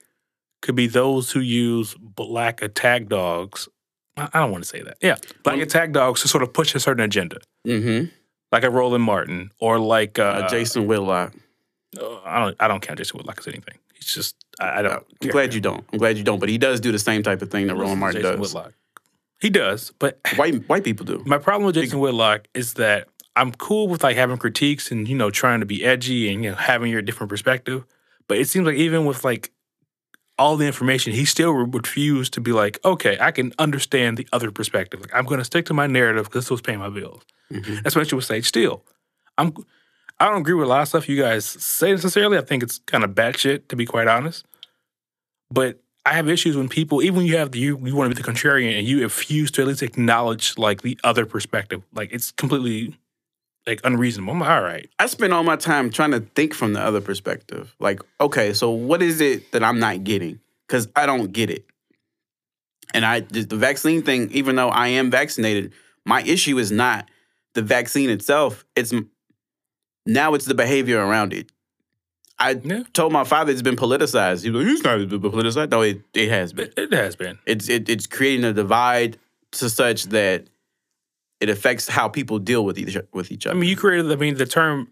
could be those who use black attack dogs. I don't want to say that. Yeah. Black Well- attack dogs to sort of push a certain agenda. Mm-hmm. Like a Roland Martin or like uh, Uh, Jason Whitlock. Uh, I don't I don't count Jason Whitlock as anything. He's just I, I don't I'm glad you don't. I'm glad you don't. But he does do the same type of thing that to Martin Jason does. Whitlock. He does, but (laughs) White white people do. My problem with Jason Whitlock is that I'm cool with like having critiques and you know trying to be edgy and you know having your different perspective, but it seems like even with like all the information, he still re- refused to be like, okay, I can understand the other perspective. Like I'm going to stick to my narrative because this was paying my bills. Mhm. That's what you would say. Still, I'm. I don't agree with a lot of stuff you guys say necessarily. I think it's kind of bad shit to be quite honest. But I have issues when people, even when you have the, you, you want to be the contrarian and you refuse to at least acknowledge like the other perspective. Like it's completely like unreasonable. I'm like, all right. I spend all my time trying to think from the other perspective. Like, okay, so what is it that I'm not getting? Because I don't get it. And I the vaccine thing, even though I am vaccinated, my issue is not the vaccine itself. It's Now it's the behavior around it. I Yeah. told my father it's been politicized. He was like, "It's not been politicized." No, it, it has been. It, it has been. It's it, it's creating a divide to such that it affects how people deal with each with each other. I mean, you created. I mean, the term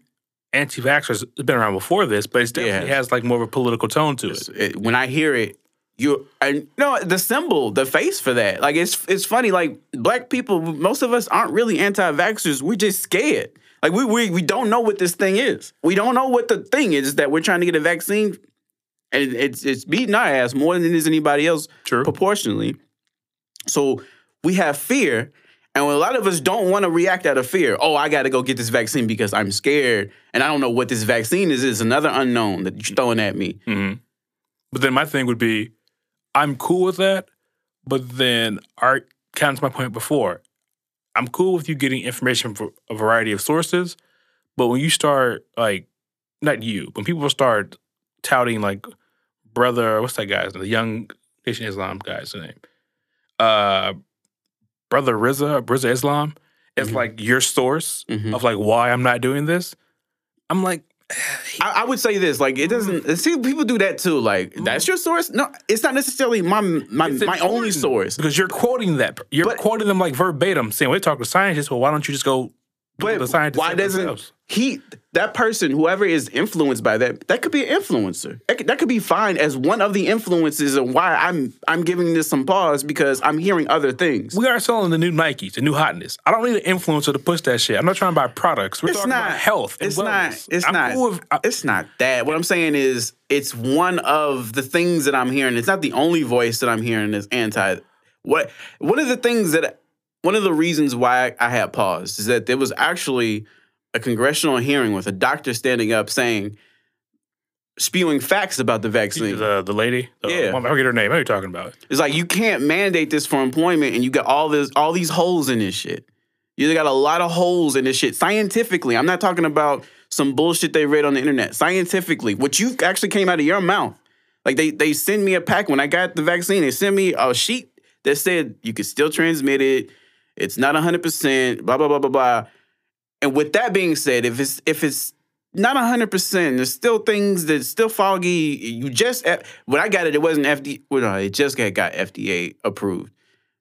anti-vaxxers has been around before this, but it's definitely Yeah. has like more of a political tone to it. It- when I hear it, you and no the symbol, the face for that. Like it's it's funny. Like black people, most of us aren't really anti-vaxxers. We're just scared. Like we we we don't know what this thing is. We don't know what the thing is that we're trying to get a vaccine, and it's it's beating our ass more than it is anybody else True. proportionally. So we have fear. And a lot of us don't want to react out of fear, oh, I got to go get this vaccine because I'm scared and I don't know what this vaccine is. It's another unknown that you're throwing at me. hmm But then my thing would be, I'm cool with that. But then, art counts my point before. I'm cool with you getting information from a variety of sources, but when you start like, not you, when people start touting like, brother, what's that guy's name? the young Nation Islam guy's name, uh, brother Rizza, Rizza Islam, it's Mhm. like your source Mhm. of like why I'm not doing this. I'm like, I, I would say this, like it doesn't. Mm-hmm. See, people do that too. Like mm-hmm. that's your source. No, it's not necessarily my my, my only source. because you're quoting that. You're But- quoting them like verbatim, saying, "We talk to scientists." Well, why don't you just go? But the scientists why doesn't themselves? he? That person, whoever is influenced by that, that could be an influencer. That could, that could be fine as one of the influences of why I'm I'm giving this some pause because I'm hearing other things. We are selling the new Nikes, the new hotness. I don't need an influencer to push that shit. I'm not trying to buy products. We're It's talking not about health. And It's not. It's I'm not. Cool with, I- it's not that. What I'm saying is, it's one of the things that I'm hearing. It's not the only voice that I'm hearing is anti. What one of the things that one of the reasons why I had paused is that there was actually a congressional hearing with a doctor standing up saying, spewing facts about the vaccine. the the lady, the, Yeah. I forget her name. What are you talking about? It's like you can't mandate this for employment, and you got all this, all these holes in this shit. You got a lot of holes in this shit. Scientifically, I'm not talking about some bullshit they read on the internet. Scientifically, what you actually came out of your mouth. Like they they send me a pack when I got the vaccine. They send me a sheet that said you could still transmit it. It's not 100. percent Blah blah blah blah blah. And with that being said, if it's if it's not 100%. There's still things that's still foggy. You just when I got it, it wasn't FDA. Well, no, it just got, got FDA approved.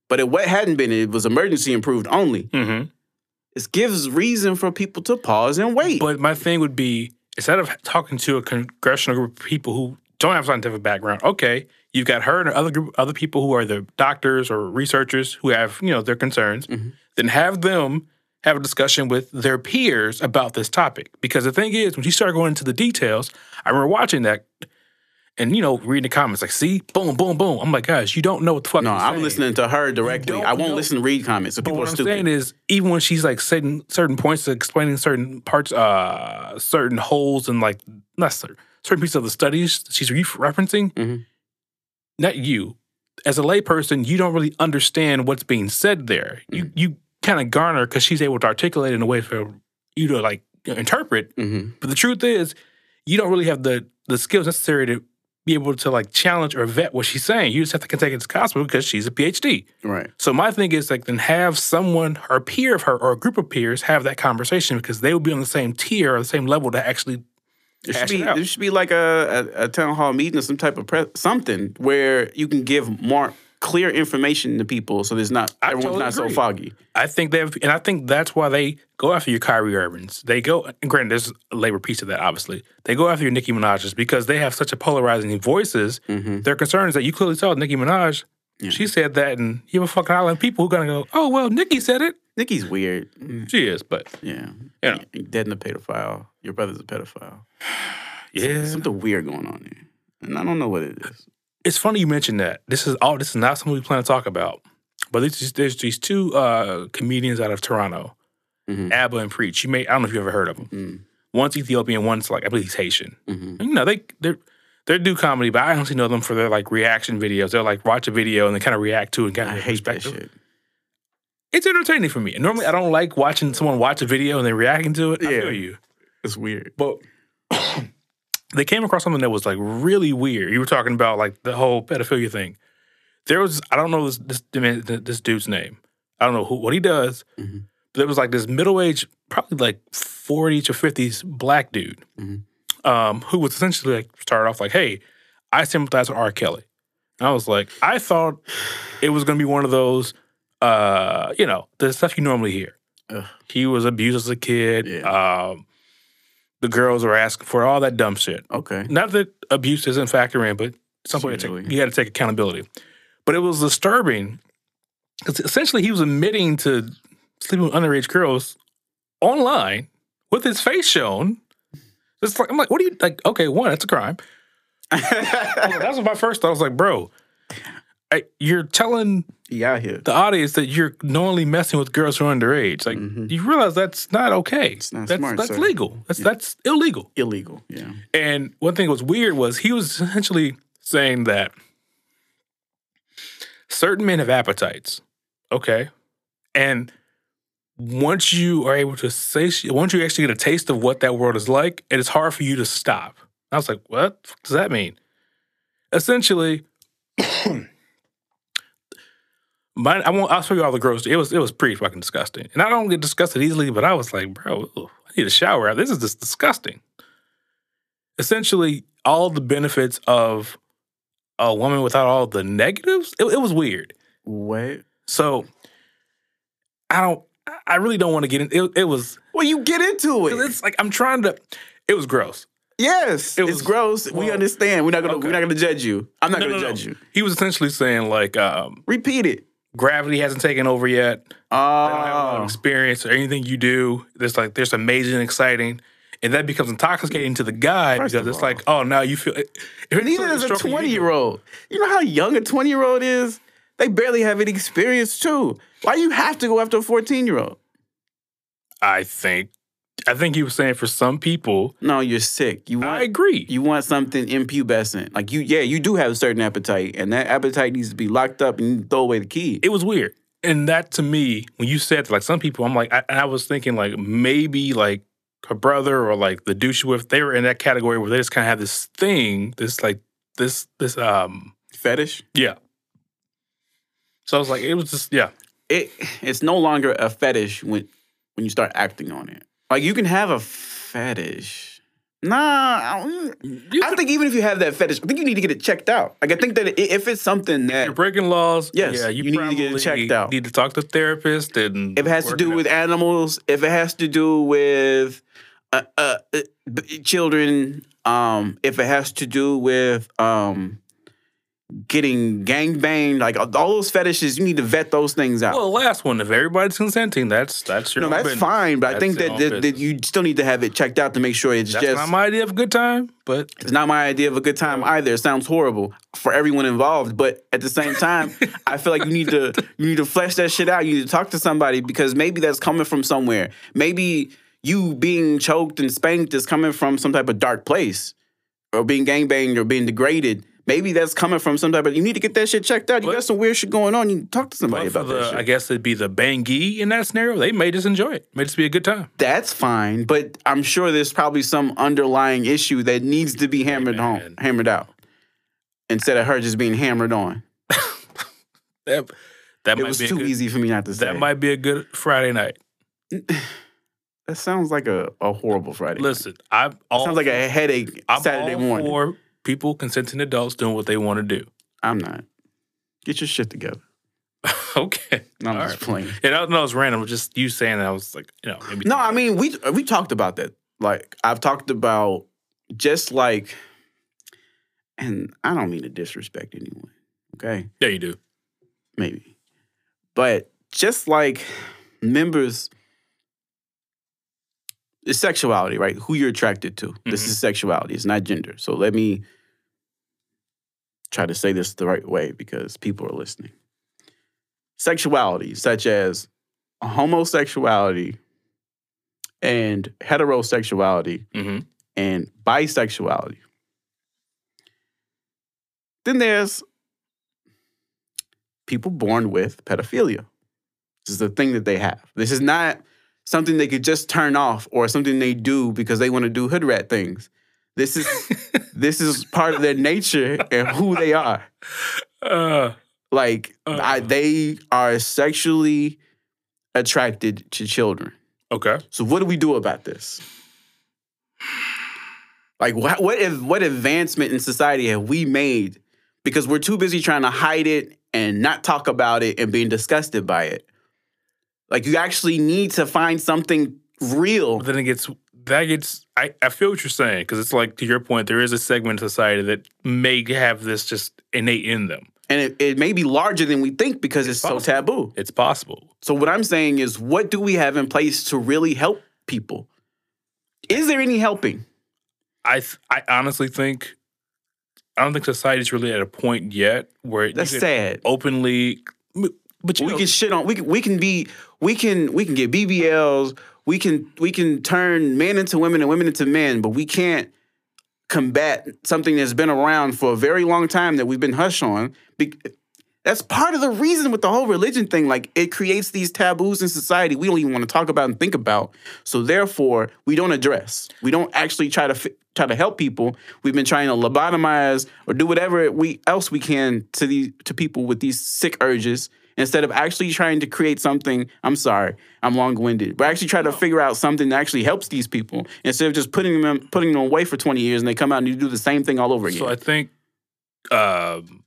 But it what hadn't been. It was emergency approved only. Mm-hmm. It gives reason for people to pause and wait. But my thing would be instead of talking to a congressional group of people who don't have scientific background, okay, you've got her and other group, other people who are the doctors or researchers who have you know their concerns. Mhm. Then have them have a discussion with their peers about this topic. Because the thing is, when you start going into the details, I remember watching that. And you know, reading the comments like, "See, boom, boom, boom." I'm like, guys, you don't know what the fuck. no, I'm saying. listening to her directly. I won't know- listen to read comments. So But people what are I'm stupid. saying is, even when she's like saying certain points, explaining certain parts, uh, certain holes and like not certain, certain pieces of the studies she's re- referencing, Mhm. Not you, as a layperson, you don't really understand what's being said there. You you kind of garner because she's able to articulate in a way for you to like interpret. hmm But the truth is, you don't really have the the skills necessary to be able to like challenge or vet what she's saying. You just have to take it as gospel because she's a PhD. Right. So my thing is like then have someone or a peer of her or a group of peers have that conversation because they will be on the same tier or the same level to actually There should, be, it there should be like a, a, a town hall meeting or some type of pre- something where you can give more clear information to people so there's not I everyone's totally not so foggy. I think they have, and I think that's why they go after your Kyrie Irvings. They go, and granted, there's a labor piece of that, obviously. They go after your Nicki Minaj's because they have such a polarizing voices. hmm Their concerns that you clearly saw Nicki Minaj. Yeah. She said that, and you have a fucking island people who gonna go, oh well, Nicki said it. Nicki's weird. Mm, She is, but Yeah. You know. Dead and a pedophile. Your brother's a pedophile. (sighs) yeah, Something weird going on there. And I don't know what it is. it's funny you mentioned that. This is all. This is not something we plan to talk about. But there's, there's these two uh, comedians out of Toronto, Mhm. Abba and Preach. You may I don't know if you ever heard of them. Mm. One's Ethiopian, one's like I believe he's Haitian. hmm And, you know they they they do comedy, but I honestly know them for their like reaction videos. They'll like watch a video and they kind of react to it and kind I of hate that shit. It's entertaining for me. And normally I don't like watching someone watch a video and then reacting to it. I Yeah. feel you. It's weird. But (coughs) they came across something that was like really weird. You were talking about like the whole pedophilia thing. There was I don't know this this, this dude's name. I don't know who what he does, Mhm. there was like this middle aged, probably like 40s or 50s black dude Mhm. Um, who was essentially like started off like, hey, I sympathize with R. Kelly. And I was like, I thought it was gonna be one of those, uh, you know, the stuff you normally hear. Ugh. He was abused as a kid. Um, the girls were asking for all that dumb shit. Okay. Not that abuse isn't factor in, but some point you got to take accountability. But it was disturbing because essentially he was admitting to sleeping with underage girls online with his face shown. It's like I'm like, what do you like? Okay, one, that's a crime. (laughs) that was my first thought. I was like, bro, I, you're telling out here. the audience that you're knowingly messing with girls who are underage. Like, Mhm. you realize that's not okay. It's not that's smart, that's sir. legal. That's that's illegal. Illegal. Yeah. And one thing that was weird was he was essentially saying that certain men have appetites. Okay. And once you are able to say, once you actually get a taste of what that world is like, it is hard for you to stop. I was like, what does that mean? Essentially, (coughs) my, I won't, I'll show you all the gross. It was it was pretty fucking disgusting, and I don't get disgusted easily. But I was like, bro, ugh, I need a shower. This is just disgusting. Essentially, all the benefits of a woman without all the negatives. It, it was weird. What? So I don't. I really don't want to get in. It, it was. Well, you get into it. It's like I'm trying to. It was gross. Yes, It it's was- gross. we understand. We're not gonna. okay. We're not gonna judge you. I'm not No, gonna no, no. judge you. He was essentially saying like um, Repeat it. gravity hasn't taken over yet. They don't have a lot of Oh, experience or anything you do. There's like there's amazing, exciting, and that becomes intoxicating to the guy First because it's like, oh, now you feel. If it's neither is a twenty year old, You know how young a 20 year old is? They barely have any experience too. Why you have to go after a 14 year old? I think, I think he was saying for some people, No, you're sick. You I want agree. you want something impubescent. Like you, yeah, you do have a certain appetite, and that appetite needs to be locked up and you throw away the key. it was weird. And that to me, when you said like some people, I'm like, I, and I was thinking like maybe like her brother or like the douche with, they were in that category where they just kind of have this thing, this like this this um Fetish. yeah. So I was like, it was just yeah. It it's no longer a fetish when when you start acting on it. Like you can have a fetish. Nah, I, don't- I think even if you have that fetish, I think you need to get it checked out. Like I think that if it's something that You're breaking laws. Yes, yeah, you, you need to get it checked out. Need to talk to a therapist and if it has to do with out. animals, if it has to do with uh, uh, uh, children, um, if it has to do with um, getting gang banged, like all those fetishes, you need to vet those things out. Well, the last one, if everybody's consenting, that's that's your no, that's business. fine, but I think that, that, that you still need to have it checked out to make sure it's That's just. not my idea of a good time, but it's not my idea of a good time either. It sounds horrible for everyone involved, but at the same time, (laughs) I feel like you need to you need to flesh that shit out. You need to talk to somebody because maybe that's coming from somewhere. Maybe you being choked and spanked is coming from some type of dark place, or being gang banged, or being degraded. Maybe that's coming from some type of. You need to get that shit checked out. You But- got some weird shit going on. You need to talk to somebody about the, that shit. I guess it'd be the bangy in that scenario. They may just enjoy it. May just be a good time. that's fine, but I'm sure there's probably some underlying issue that needs to be hammered home, hammered out, instead of her just being hammered on. (laughs) That that It might was be a too good, easy for me not to say. That might be a good Friday night. (sighs) That sounds like a, a horrible Friday. Listen, I'm sounds like a headache I'm Saturday morning. for people consenting adults doing what they want to do. I'm not. Get your shit together. (laughs) okay. No, I'm All just right. playing. And I know it's random. Just you saying that, I was like, you know, maybe No, I mean we we talked about that. Like I've talked about just like, and I don't mean to disrespect anyone. Okay, yeah, you do. maybe, but just like members, it's sexuality, right? Who you're attracted to. This Mhm. is sexuality. It's not gender. So let me try to say this the right way because people are listening. Sexuality, such as homosexuality and heterosexuality hmm and bisexuality. Then there's people born with pedophilia. This is the thing that they have. This is not something they could just turn off or something they do because they want to do hood rat things. This is (laughs) this is part of their nature and who they are. Uh, Like Uh. I, they are sexually attracted to children. Okay. So what do we do about this? Like what what if, what advancement in society have we made because we're too busy trying to hide it and not talk about it and being disgusted by it? Like you actually need to find something real. But then it gets that gets. I, I feel what you're saying because it's like to your point. There is a segment of society that may have this just innate in them. And it, it may be larger than we think because it's, so taboo. It's possible. So what I'm saying is what do we have in place to really help people? Is there any helping? I th- I honestly think I don't think society's really at a point yet where you That's sad. openly. But you we know, can shit on we can we can be we can we can get BBLs we can we can turn men into women and women into men but we can't combat something that's been around for a very long time that we've been hushed on. Be- that's part of the reason with the whole religion thing like it creates these taboos in society we don't even want to talk about and think about. So therefore we don't address. We don't actually try to fi- try to help people. We've been trying to lobotomize or do whatever we else we can to these to people with these sick urges instead of actually trying to create something i'm sorry i'm long-winded but actually try to figure out something that actually helps these people instead of just putting them putting them away for 20 years and they come out and you do the same thing all over again so I think um,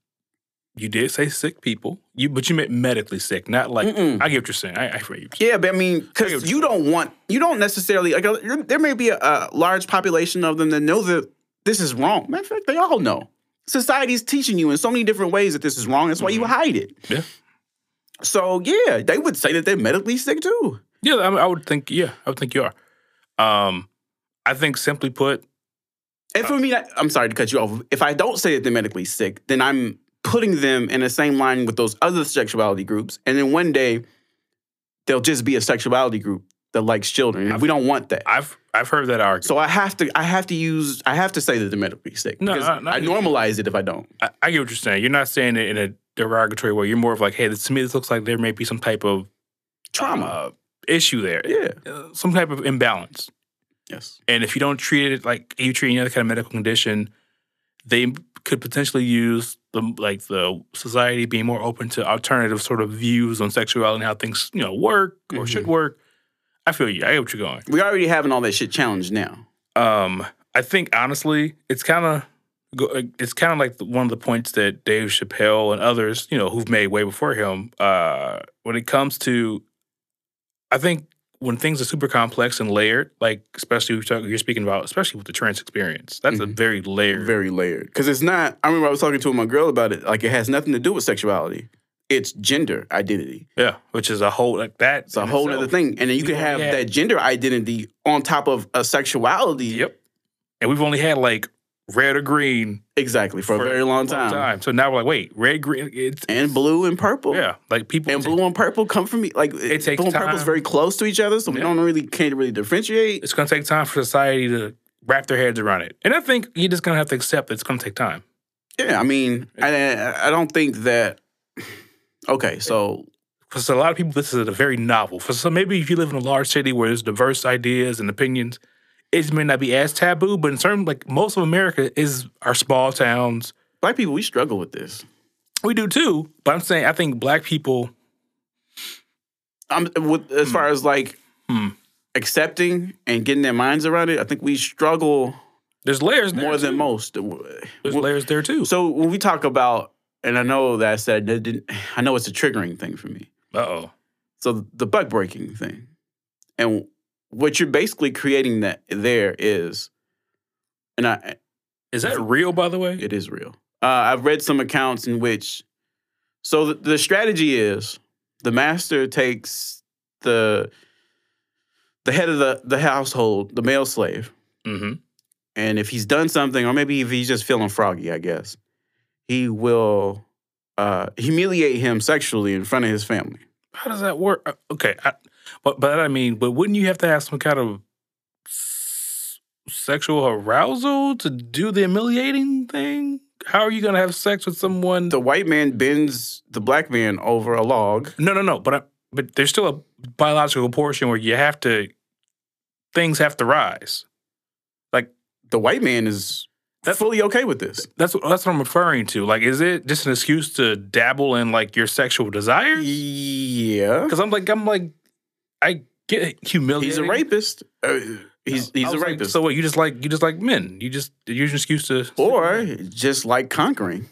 you did say sick people, you but you meant medically sick, not like Mm-mm. I get what you're saying. I, I you. Yeah, but I mean, I get what because you don't want, you don't necessarily like. uh, There may be a, a large population of them that know that this is wrong. Matter of fact, they all know. Society's teaching you in so many different ways that this is wrong. That's why you hide it. Yeah. So yeah, they would say that they're medically sick too. Yeah, I, mean, I would think. Yeah, I would think you are. Um, I think simply put, And for me, I, I'm sorry to cut you off. If I don't say that they're medically sick, then I'm putting them in the same line with those other sexuality groups. And then one day, they'll just be a sexuality group that likes children. And we don't want that. I've I've heard that argument. So I have to I have to use I have to say that they're medically sick. No, because no, no, I normalize it if I don't. I, I get what you're saying. You're not saying it in a derogatory way. You're more of like, hey, this, to me, this looks like there may be some type of Trauma. uh, issue there. yeah. Uh, some type of imbalance. Yes. And if you don't treat it like you treat any other kind of medical condition, they could potentially use the like the society being more open to alternative sort of views on sexuality and how things you know work or should work. I feel you. I get what you're going. We already having all that shit challenged now. Um, I think honestly, it's kind of it's kind of like one of the points that Dave Chappelle and others, you know, who've made way before him, uh, when it comes to, I think when things are super complex and layered, like especially you're, talking, you're speaking about, especially with the trans experience, that's a very layered. Very layered. Because it's not I remember I was talking to my girl about it. Like it has nothing to do with sexuality. It's gender identity. yeah, which is a whole like that. It's a whole other thing. And then you can have had- that gender identity on top of a sexuality. Yep. And we've only had like red or green Exactly. For, a very long time. So now we're like, wait, red, green, it's And blue and purple. yeah, like people. And blue and purple come from me. Like It takes blue and purple is very close to each other, so we don't really can't really differentiate. it's going to take time for society to wrap their heads around it. And I think you're just going to have to accept that it's going to take time. Yeah, I mean, I, I don't think that. Okay, so Because a lot of people, this is a very novel. For some, maybe if you live in a large city where there's diverse ideas and opinions, it may not be as taboo. But in certain, like most of America, is our small towns. black people we struggle with this. We do too. But I'm saying, I think black people. I'm with as far as like Hmm. accepting and getting their minds around it. I think we struggle There's layers there more than too. most. There's layers there too. So when we talk about, and I know that I said that didn't, I know it's a triggering thing for me. Uh oh. So the butt breaking thing, and what you're basically creating that there is, and I Is that real, by the way? it is real. Uh, I've read some accounts in which, so the, the strategy is the master takes the the head of the the household, the male slave, Mm-hmm. and if he's done something, or maybe if he's just feeling froggy, I guess, he will uh, humiliate him sexually in front of his family. How does that work? Uh, Okay, I, but but I mean, but wouldn't you have to have some kind of s- sexual arousal to do the humiliating thing? How are you going to have sex with someone? The white man bends the black man over a log. no, no, no. But I, but there's still a biological portion where you have to things have to rise. Like The white man is That's- fully okay with this. that's what that's what I'm referring to. Like, is it just an excuse to dabble in like your sexual desires? Yeah. Because I'm like I'm like I get humiliated. He's a rapist. Uh, he's he's I a was like, rapist. so what? You just like you just like men. You just use an excuse to or just like conquering.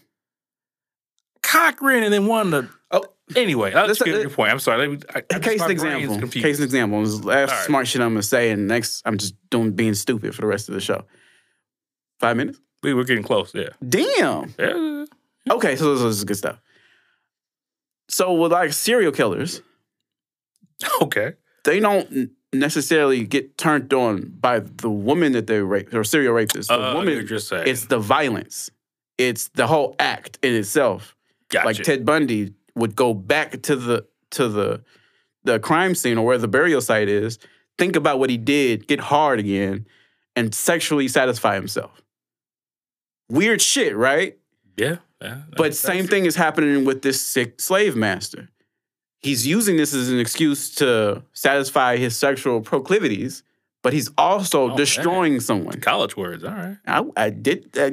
conquering, and then one to. Oh. Anyway, let's Let's- your point. I'm sorry. Let me- I, I case an example. Case in example. This is the last right. smart shit I'm gonna say, and next I'm just doing being stupid for the rest of the show. Five minutes. We were getting close. Yeah. Damn. Yeah. Okay, so this is good stuff. So with like serial killers, (laughs) Okay. they don't necessarily get turned on by the woman that they rape or serial rapists. The Uh, woman, you're just saying. it's the violence. It's the whole act in itself. gotcha. Like Ted Bundy would go back to the to the the crime scene or where the burial site is, think about what he did, get hard again, and sexually satisfy himself. Weird shit, right? yeah. yeah But same thing is happening with this sick slave master. He's using this as an excuse to satisfy his sexual proclivities, but he's also Oh, destroying someone. College words. All right. I, I did. I,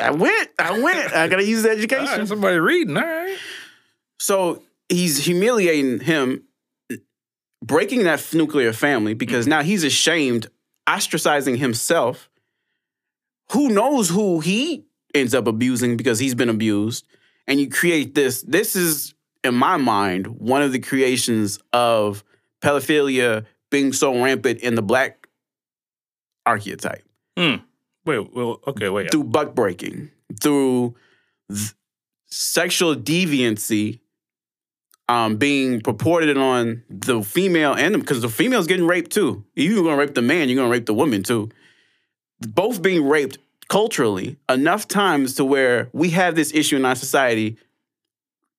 I went. I went. I gotta use the (laughs) education. right. Somebody reading. All right. So he's humiliating him, breaking that nuclear family because mm-hmm. now he's ashamed, ostracizing himself. Who knows who he ends up abusing because he's been abused? And you create this. This is, in my mind, one of the creations of pedophilia being so rampant in the black archetype Wait. Well. Okay. Wait. through buck breaking, through th- sexual deviancy, um, being purported on the female and because the female's getting raped too. You're gonna rape the man, you're gonna rape the woman too. Both being raped culturally enough times to where we have this issue in our society,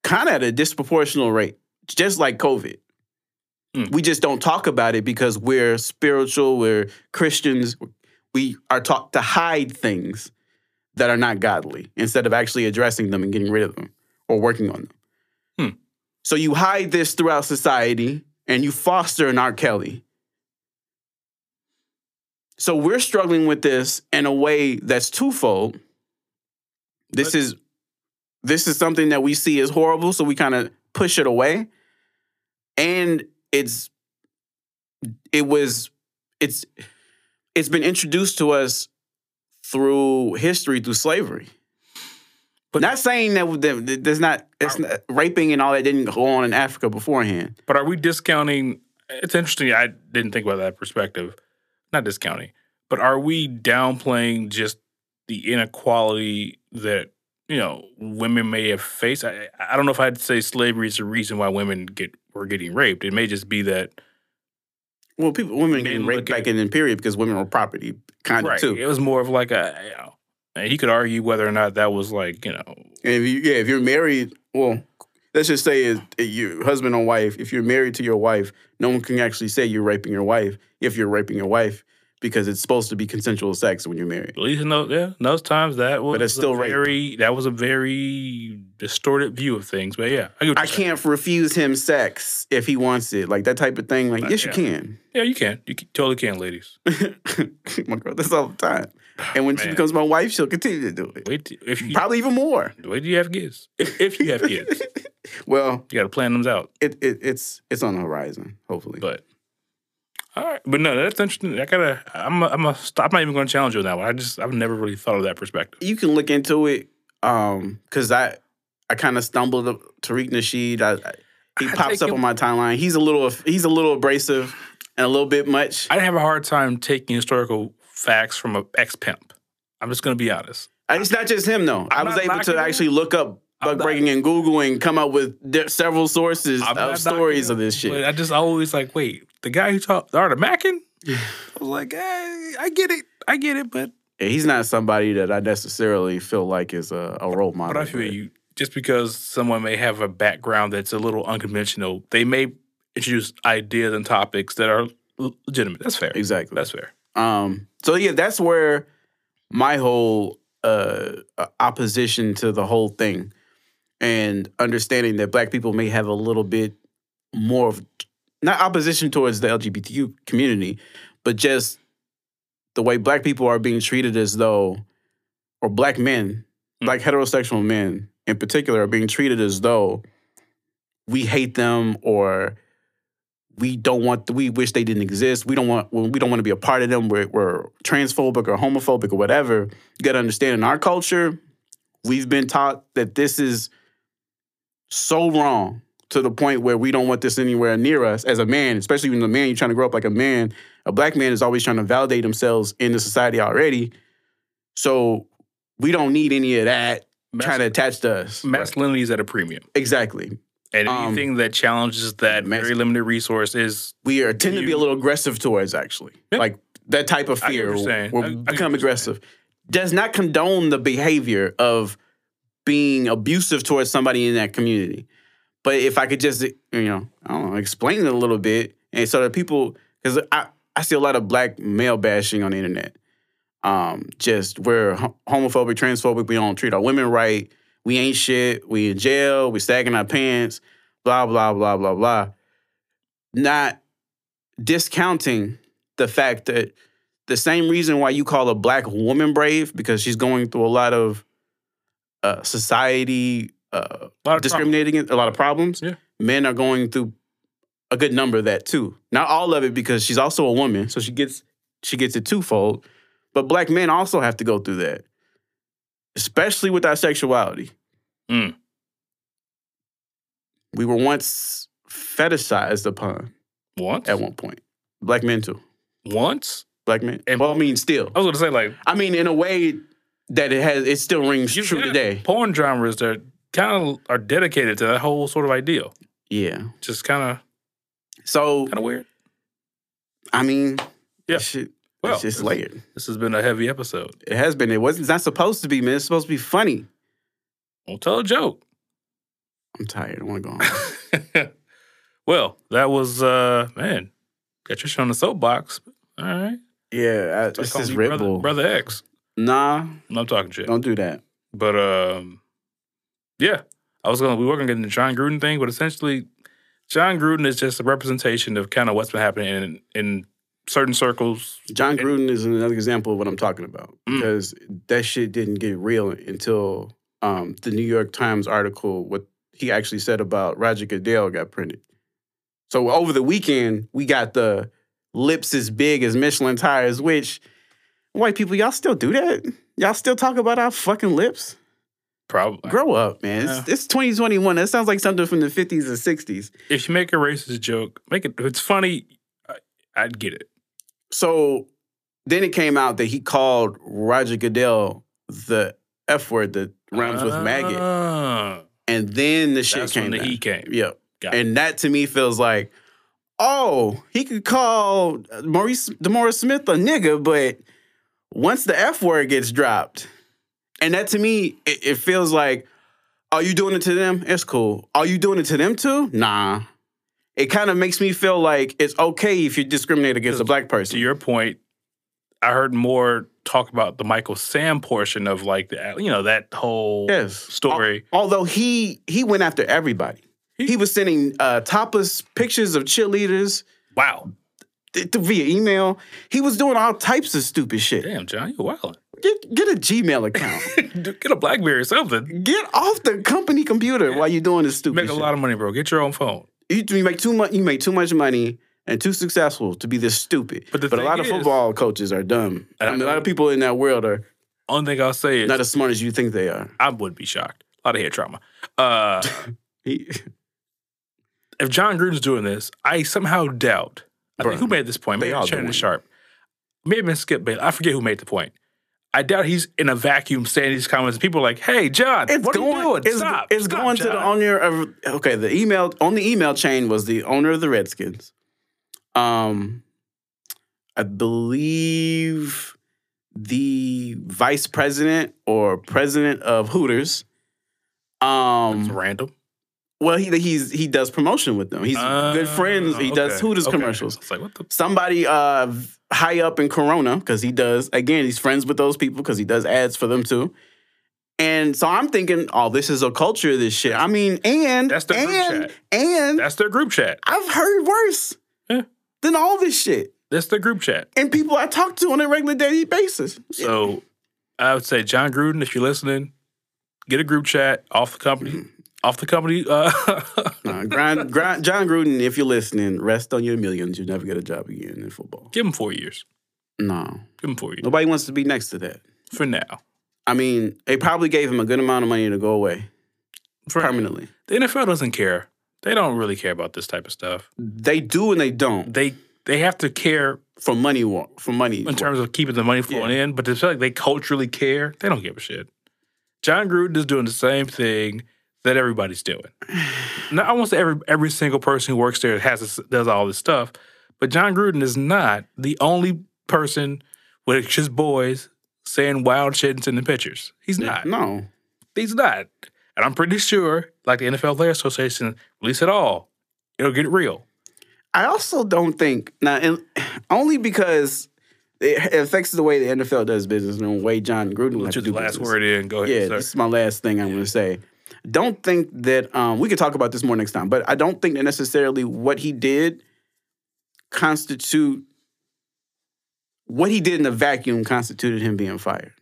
kind of at a disproportional rate, just like COVID. Mm. We just don't talk about it because we're spiritual, we're Christians, we are taught to hide things that are not godly instead of actually addressing them and getting rid of them or working on them. Hmm. So you hide this throughout society and you foster an R. Kelly. So we're struggling with this in a way that's twofold. This But- is this is something that we see as horrible, so we kind of push it away. And it's it was it's it's been introduced to us through history, through slavery. But not saying that, that there's not, it's not raping and all that didn't go on in Africa beforehand. But are we discounting? It's interesting. I didn't think about that perspective. Not discounting, but are we downplaying just the inequality that you know women may have faced? I, I don't know if I'd say slavery is the reason why women get were getting raped. It may just be that Well, people, women Men getting raped at- back in the period because women were property, kind of right. too. It was more of like a you know. And you could argue whether or not that was like you know And if you, yeah, if you're married, well, let's just say is your husband or wife. If you're married to your wife, no one can actually say you're raping your wife if you're raping your wife because it's supposed to be consensual sex when you're married. at least in those yeah in those times that was but it's still a rape. very that was a very distorted view of things. But yeah, I, I can't refuse him sex if he wants it, like that type of thing. Like, Uh, yes, you can. Yeah, you can. You can, totally can, ladies. (laughs) my girl, that's all the time. (sighs) And when she becomes my wife, she'll continue to do it. Wait, if you Probably even more. wait till you have kids. If, if you have kids, (laughs) Well, you got to plan them out. it, it it's it's on the horizon. Hopefully, But all right, but no, that's interesting. I gotta. I'm. A, I'm. A, I'm not even going to challenge you on that one. I just. I've never really thought of that perspective. you can look into it. Um, because I I kind of stumbled up Tariq Nasheed. I, I, he I pops up him- on my timeline. He's a little he's a little abrasive and a little bit much. I have a hard time taking historical facts from an ex pimp. I'm just going to be honest. And it's not just him though. i I'm was not able knocking to him. actually look up I'm buck breaking and googling come up with di- several sources I'm of stories knocking of this shit. I just always like, wait, the guy who taught the art of Mackin? I was like, hey, I get it, I get it, but Yeah, he's not somebody that I necessarily feel like is a, a role model. But I feel you. Just because someone may have a background that's a little unconventional, they may introduce ideas and topics that are legitimate. That's fair. Exactly. That's fair. Um, so yeah, that's where my whole uh, opposition to the whole thing and understanding that black people may have a little bit more of not opposition towards the LGBTQ community, but just the way black people are being treated as though, or black men, Mm. black heterosexual men in particular, are being treated as though we hate them or we don't want we wish they didn't exist. We don't want we don't want to be a part of them. We're, we're transphobic or homophobic or whatever. You got to understand in our culture, we've been taught that this is so wrong to the point where we don't want this anywhere near us as a man, especially when a man you're trying to grow up like a man. A black man is always trying to validate themselves in the society already. So we don't need any of that Mas- trying to attach to us. masculinity is at a premium, Exactly. and Um, anything that challenges that mas- very limited resource is we are tend to be a little aggressive towards actually Yeah. like that type of I fear you're I- I become aggressive does not condone the behavior of being abusive towards somebody in that community. But if i could just you know i don't know explain it a little bit and so that people because i i see a lot of black male bashing on the internet. Um just we're homophobic transphobic we don't treat our women right we ain't shit we in jail we sagging our pants blah blah blah blah blah. Not discounting the fact that the same reason why you call a black woman brave because she's going through a lot of uh, society uh, a lot of trauma. discriminating against a lot of problems. Yeah. Men are going through a good number of that too. Not all of it because she's also a woman, so she gets she gets it twofold. But black men also have to go through that, especially with our sexuality. Mm. We were once fetishized upon once. at one point. Black men too. Once. Black men. And- well, I mean, still. I was gonna say like I mean, in a way that it has, it still rings you true today. Porn genres that kind of are dedicated to that whole sort of ideal. Yeah. Just kind of So kind of weird. I mean, Yeah. shit, Well, it's just this- layered. This has been a heavy episode. It has been. It wasn't. It's not supposed to be, man. It's supposed to be funny. Don't tell a joke. I'm tired. I want to go (laughs) home. well, that was uh man. Got your shit on the soapbox. All right. yeah, I, this is Red brother, Bull. brother X. Nah, I'm talking shit. don't do that. But um, yeah, I was gonna we were gonna get into the Jon Gruden thing, but essentially, Jon Gruden is just a representation of kind of what's been happening in in certain circles. Jon Gruden is another example of what I'm talking about Mm. because that shit didn't get real until um, the New York Times article, what he actually said about Roger Goodell got printed. So over the weekend, we got the lips as big as Michelin tires, which white people, y'all still do that? Y'all still talk about our fucking lips? Probably. Grow up, man. It's, it's 2021. That sounds like something from the 50s or 60s. If you make a racist joke, make it. If it's funny, I, I'd get it. So then it came out that he called Roger Goodell the F word that rhymes with maggot. Ah, And then the shit That's came when the down. heat came. Yep. Got it. And that to me feels like, oh, he could call Maurice DeMaurice Smith a nigga, but once the F word gets dropped, and that to me, it, it feels like, are you doing it to them? It's cool. Are you doing it to them too? Nah. It kind of makes me feel like it's okay if you discriminate against a black person. To your point, I heard more talk about the Michael Sam portion of like the you know that whole Yes. story. Al- Although he he went after everybody. He was sending uh, topless pictures of cheerleaders Wow, via email. He was doing all types of stupid shit. damn, John, you wildin'. Get get a Gmail account. (laughs) Get a BlackBerry or something. get off the company computer while you're doing this stupid shit. Make a shit. lot of money, bro. Get your own phone. you, you make too much. You make too much money and too successful to be this stupid. But the a lot thing of football coaches are dumb. And I I mean, a lot of people in that world are Only thing I'll say is not as smart as you think they are. I would be shocked. A lot of head trauma. Uh, (laughs) He, if Jon Gruden's doing this, I somehow doubt. I think Bruh, who made this point? Maybe Shannon. Sharpe. Maybe Skip Bayless. I forget who made the point. I doubt he's in a vacuum saying these comments. People are like, "Hey, John, it's what going. are you doing? It's, Stop! it's Stop, going to the John." owner of. Okay, the email on the email chain was the owner of the Redskins. Um, I believe the vice president or president of Hooters. It's Um, random. Well, he he's he does promotion with them. He's good friends. He Uh, does okay, Hooters okay. commercials. It's like what the Somebody uh high up in Corona because he does again. He's friends with those people because he does ads for them too. And so I'm thinking, oh, this is a culture of this shit. I mean, and That's the group chat. and that's their group chat. I've heard worse Yeah. than all this shit. That's their group chat. And people I talk to on a regular daily basis. So I would say, Jon Gruden, if you're listening, get a group chat off the company. Off the company. Uh, (laughs) Nah, grind, grind, Jon Gruden, if you're listening, rest on your millions. You'll never get a job again in football. give him four years. No, Give him four years nobody wants to be next to that. for now. I mean, they probably gave him a good amount of money to go away For permanently. The NFL doesn't care. They don't really care about this type of stuff. They do and they don't They they have to care for money. For money, in terms of keeping the money flowing in, but to feel like they culturally care, they don't give a shit. Jon Gruden is doing the same thing that everybody's doing. Now, I won't say every every single person who works there has this, does all this stuff, but Jon Gruden is not the only person with his boys saying wild shit and sending pictures. He's not. no. He's not. And I'm pretty sure, like the NFL Players Association, release it all. It'll get real. I also don't think now, and only because it affects the way the NFL does business and the way Jon Gruden Let's do the do last business. word in. Go ahead, Yeah, sir. this is my last thing I'm going to say. Don't think that um, we could talk about this more next time, but I don't think that necessarily what he did constitute what he did in the vacuum constituted him being fired.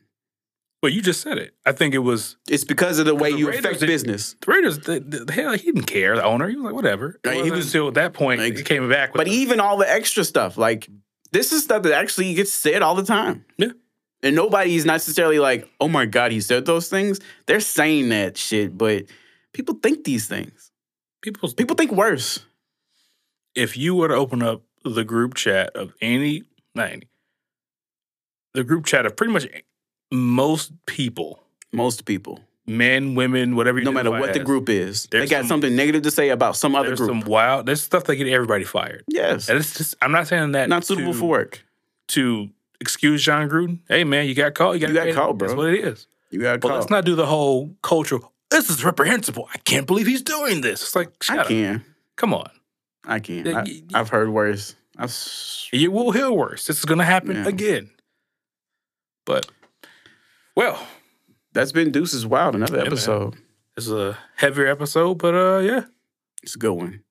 But you just said it. I think it was It's because of the way the you Raiders affect did- business. the Raiders. The, the, hell, he didn't care. The owner, he was like, whatever. Right, he was still at that point like- he came back. With But even all the extra stuff, like this is stuff that actually gets said all the time. Yeah. And nobody's necessarily like, oh my God, he said those things. They're saying that shit, but people think these things. people, People think worse. if you were to open up the group chat of any, not any, the group chat of pretty much most people, Most people. men, women, whatever you no matter what the group is. They got some- something negative to say about some other There's group. some wild. There's stuff that get everybody fired. yes. And it's just. I'm not saying that Not suitable to, for work. to excuse Jon Gruden. Hey man, you got caught. You got, You got caught, bro. That's what it is. You got caught. But caught. let's not do the whole cultural. This is reprehensible. I can't believe he's doing this. It's like, I up. can. Come on. I can. Yeah, I, have heard worse. I've, You will hear worse. This is going to happen Yeah. again. But, well, that's been Deuces Wild, another man. episode. this is a heavier episode, but uh, yeah. It's a good one.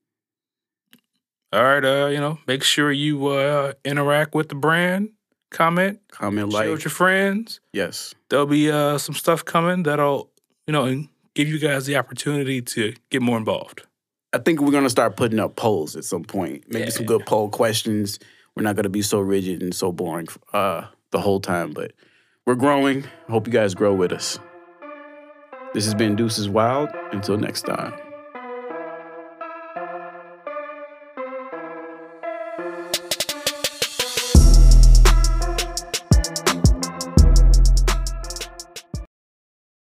All right, uh, you know, make sure you uh interact with the brand, comment, Comment, share like. with your friends. yes. There'll be uh some stuff coming that'll, you know, give you guys the opportunity to get more involved. I think we're gonna start putting up polls at some point. Maybe some good poll questions. We're not gonna be so rigid and so boring uh, the whole time, but we're growing. I hope you guys grow with us. This has been Deuces Wild. Until next time.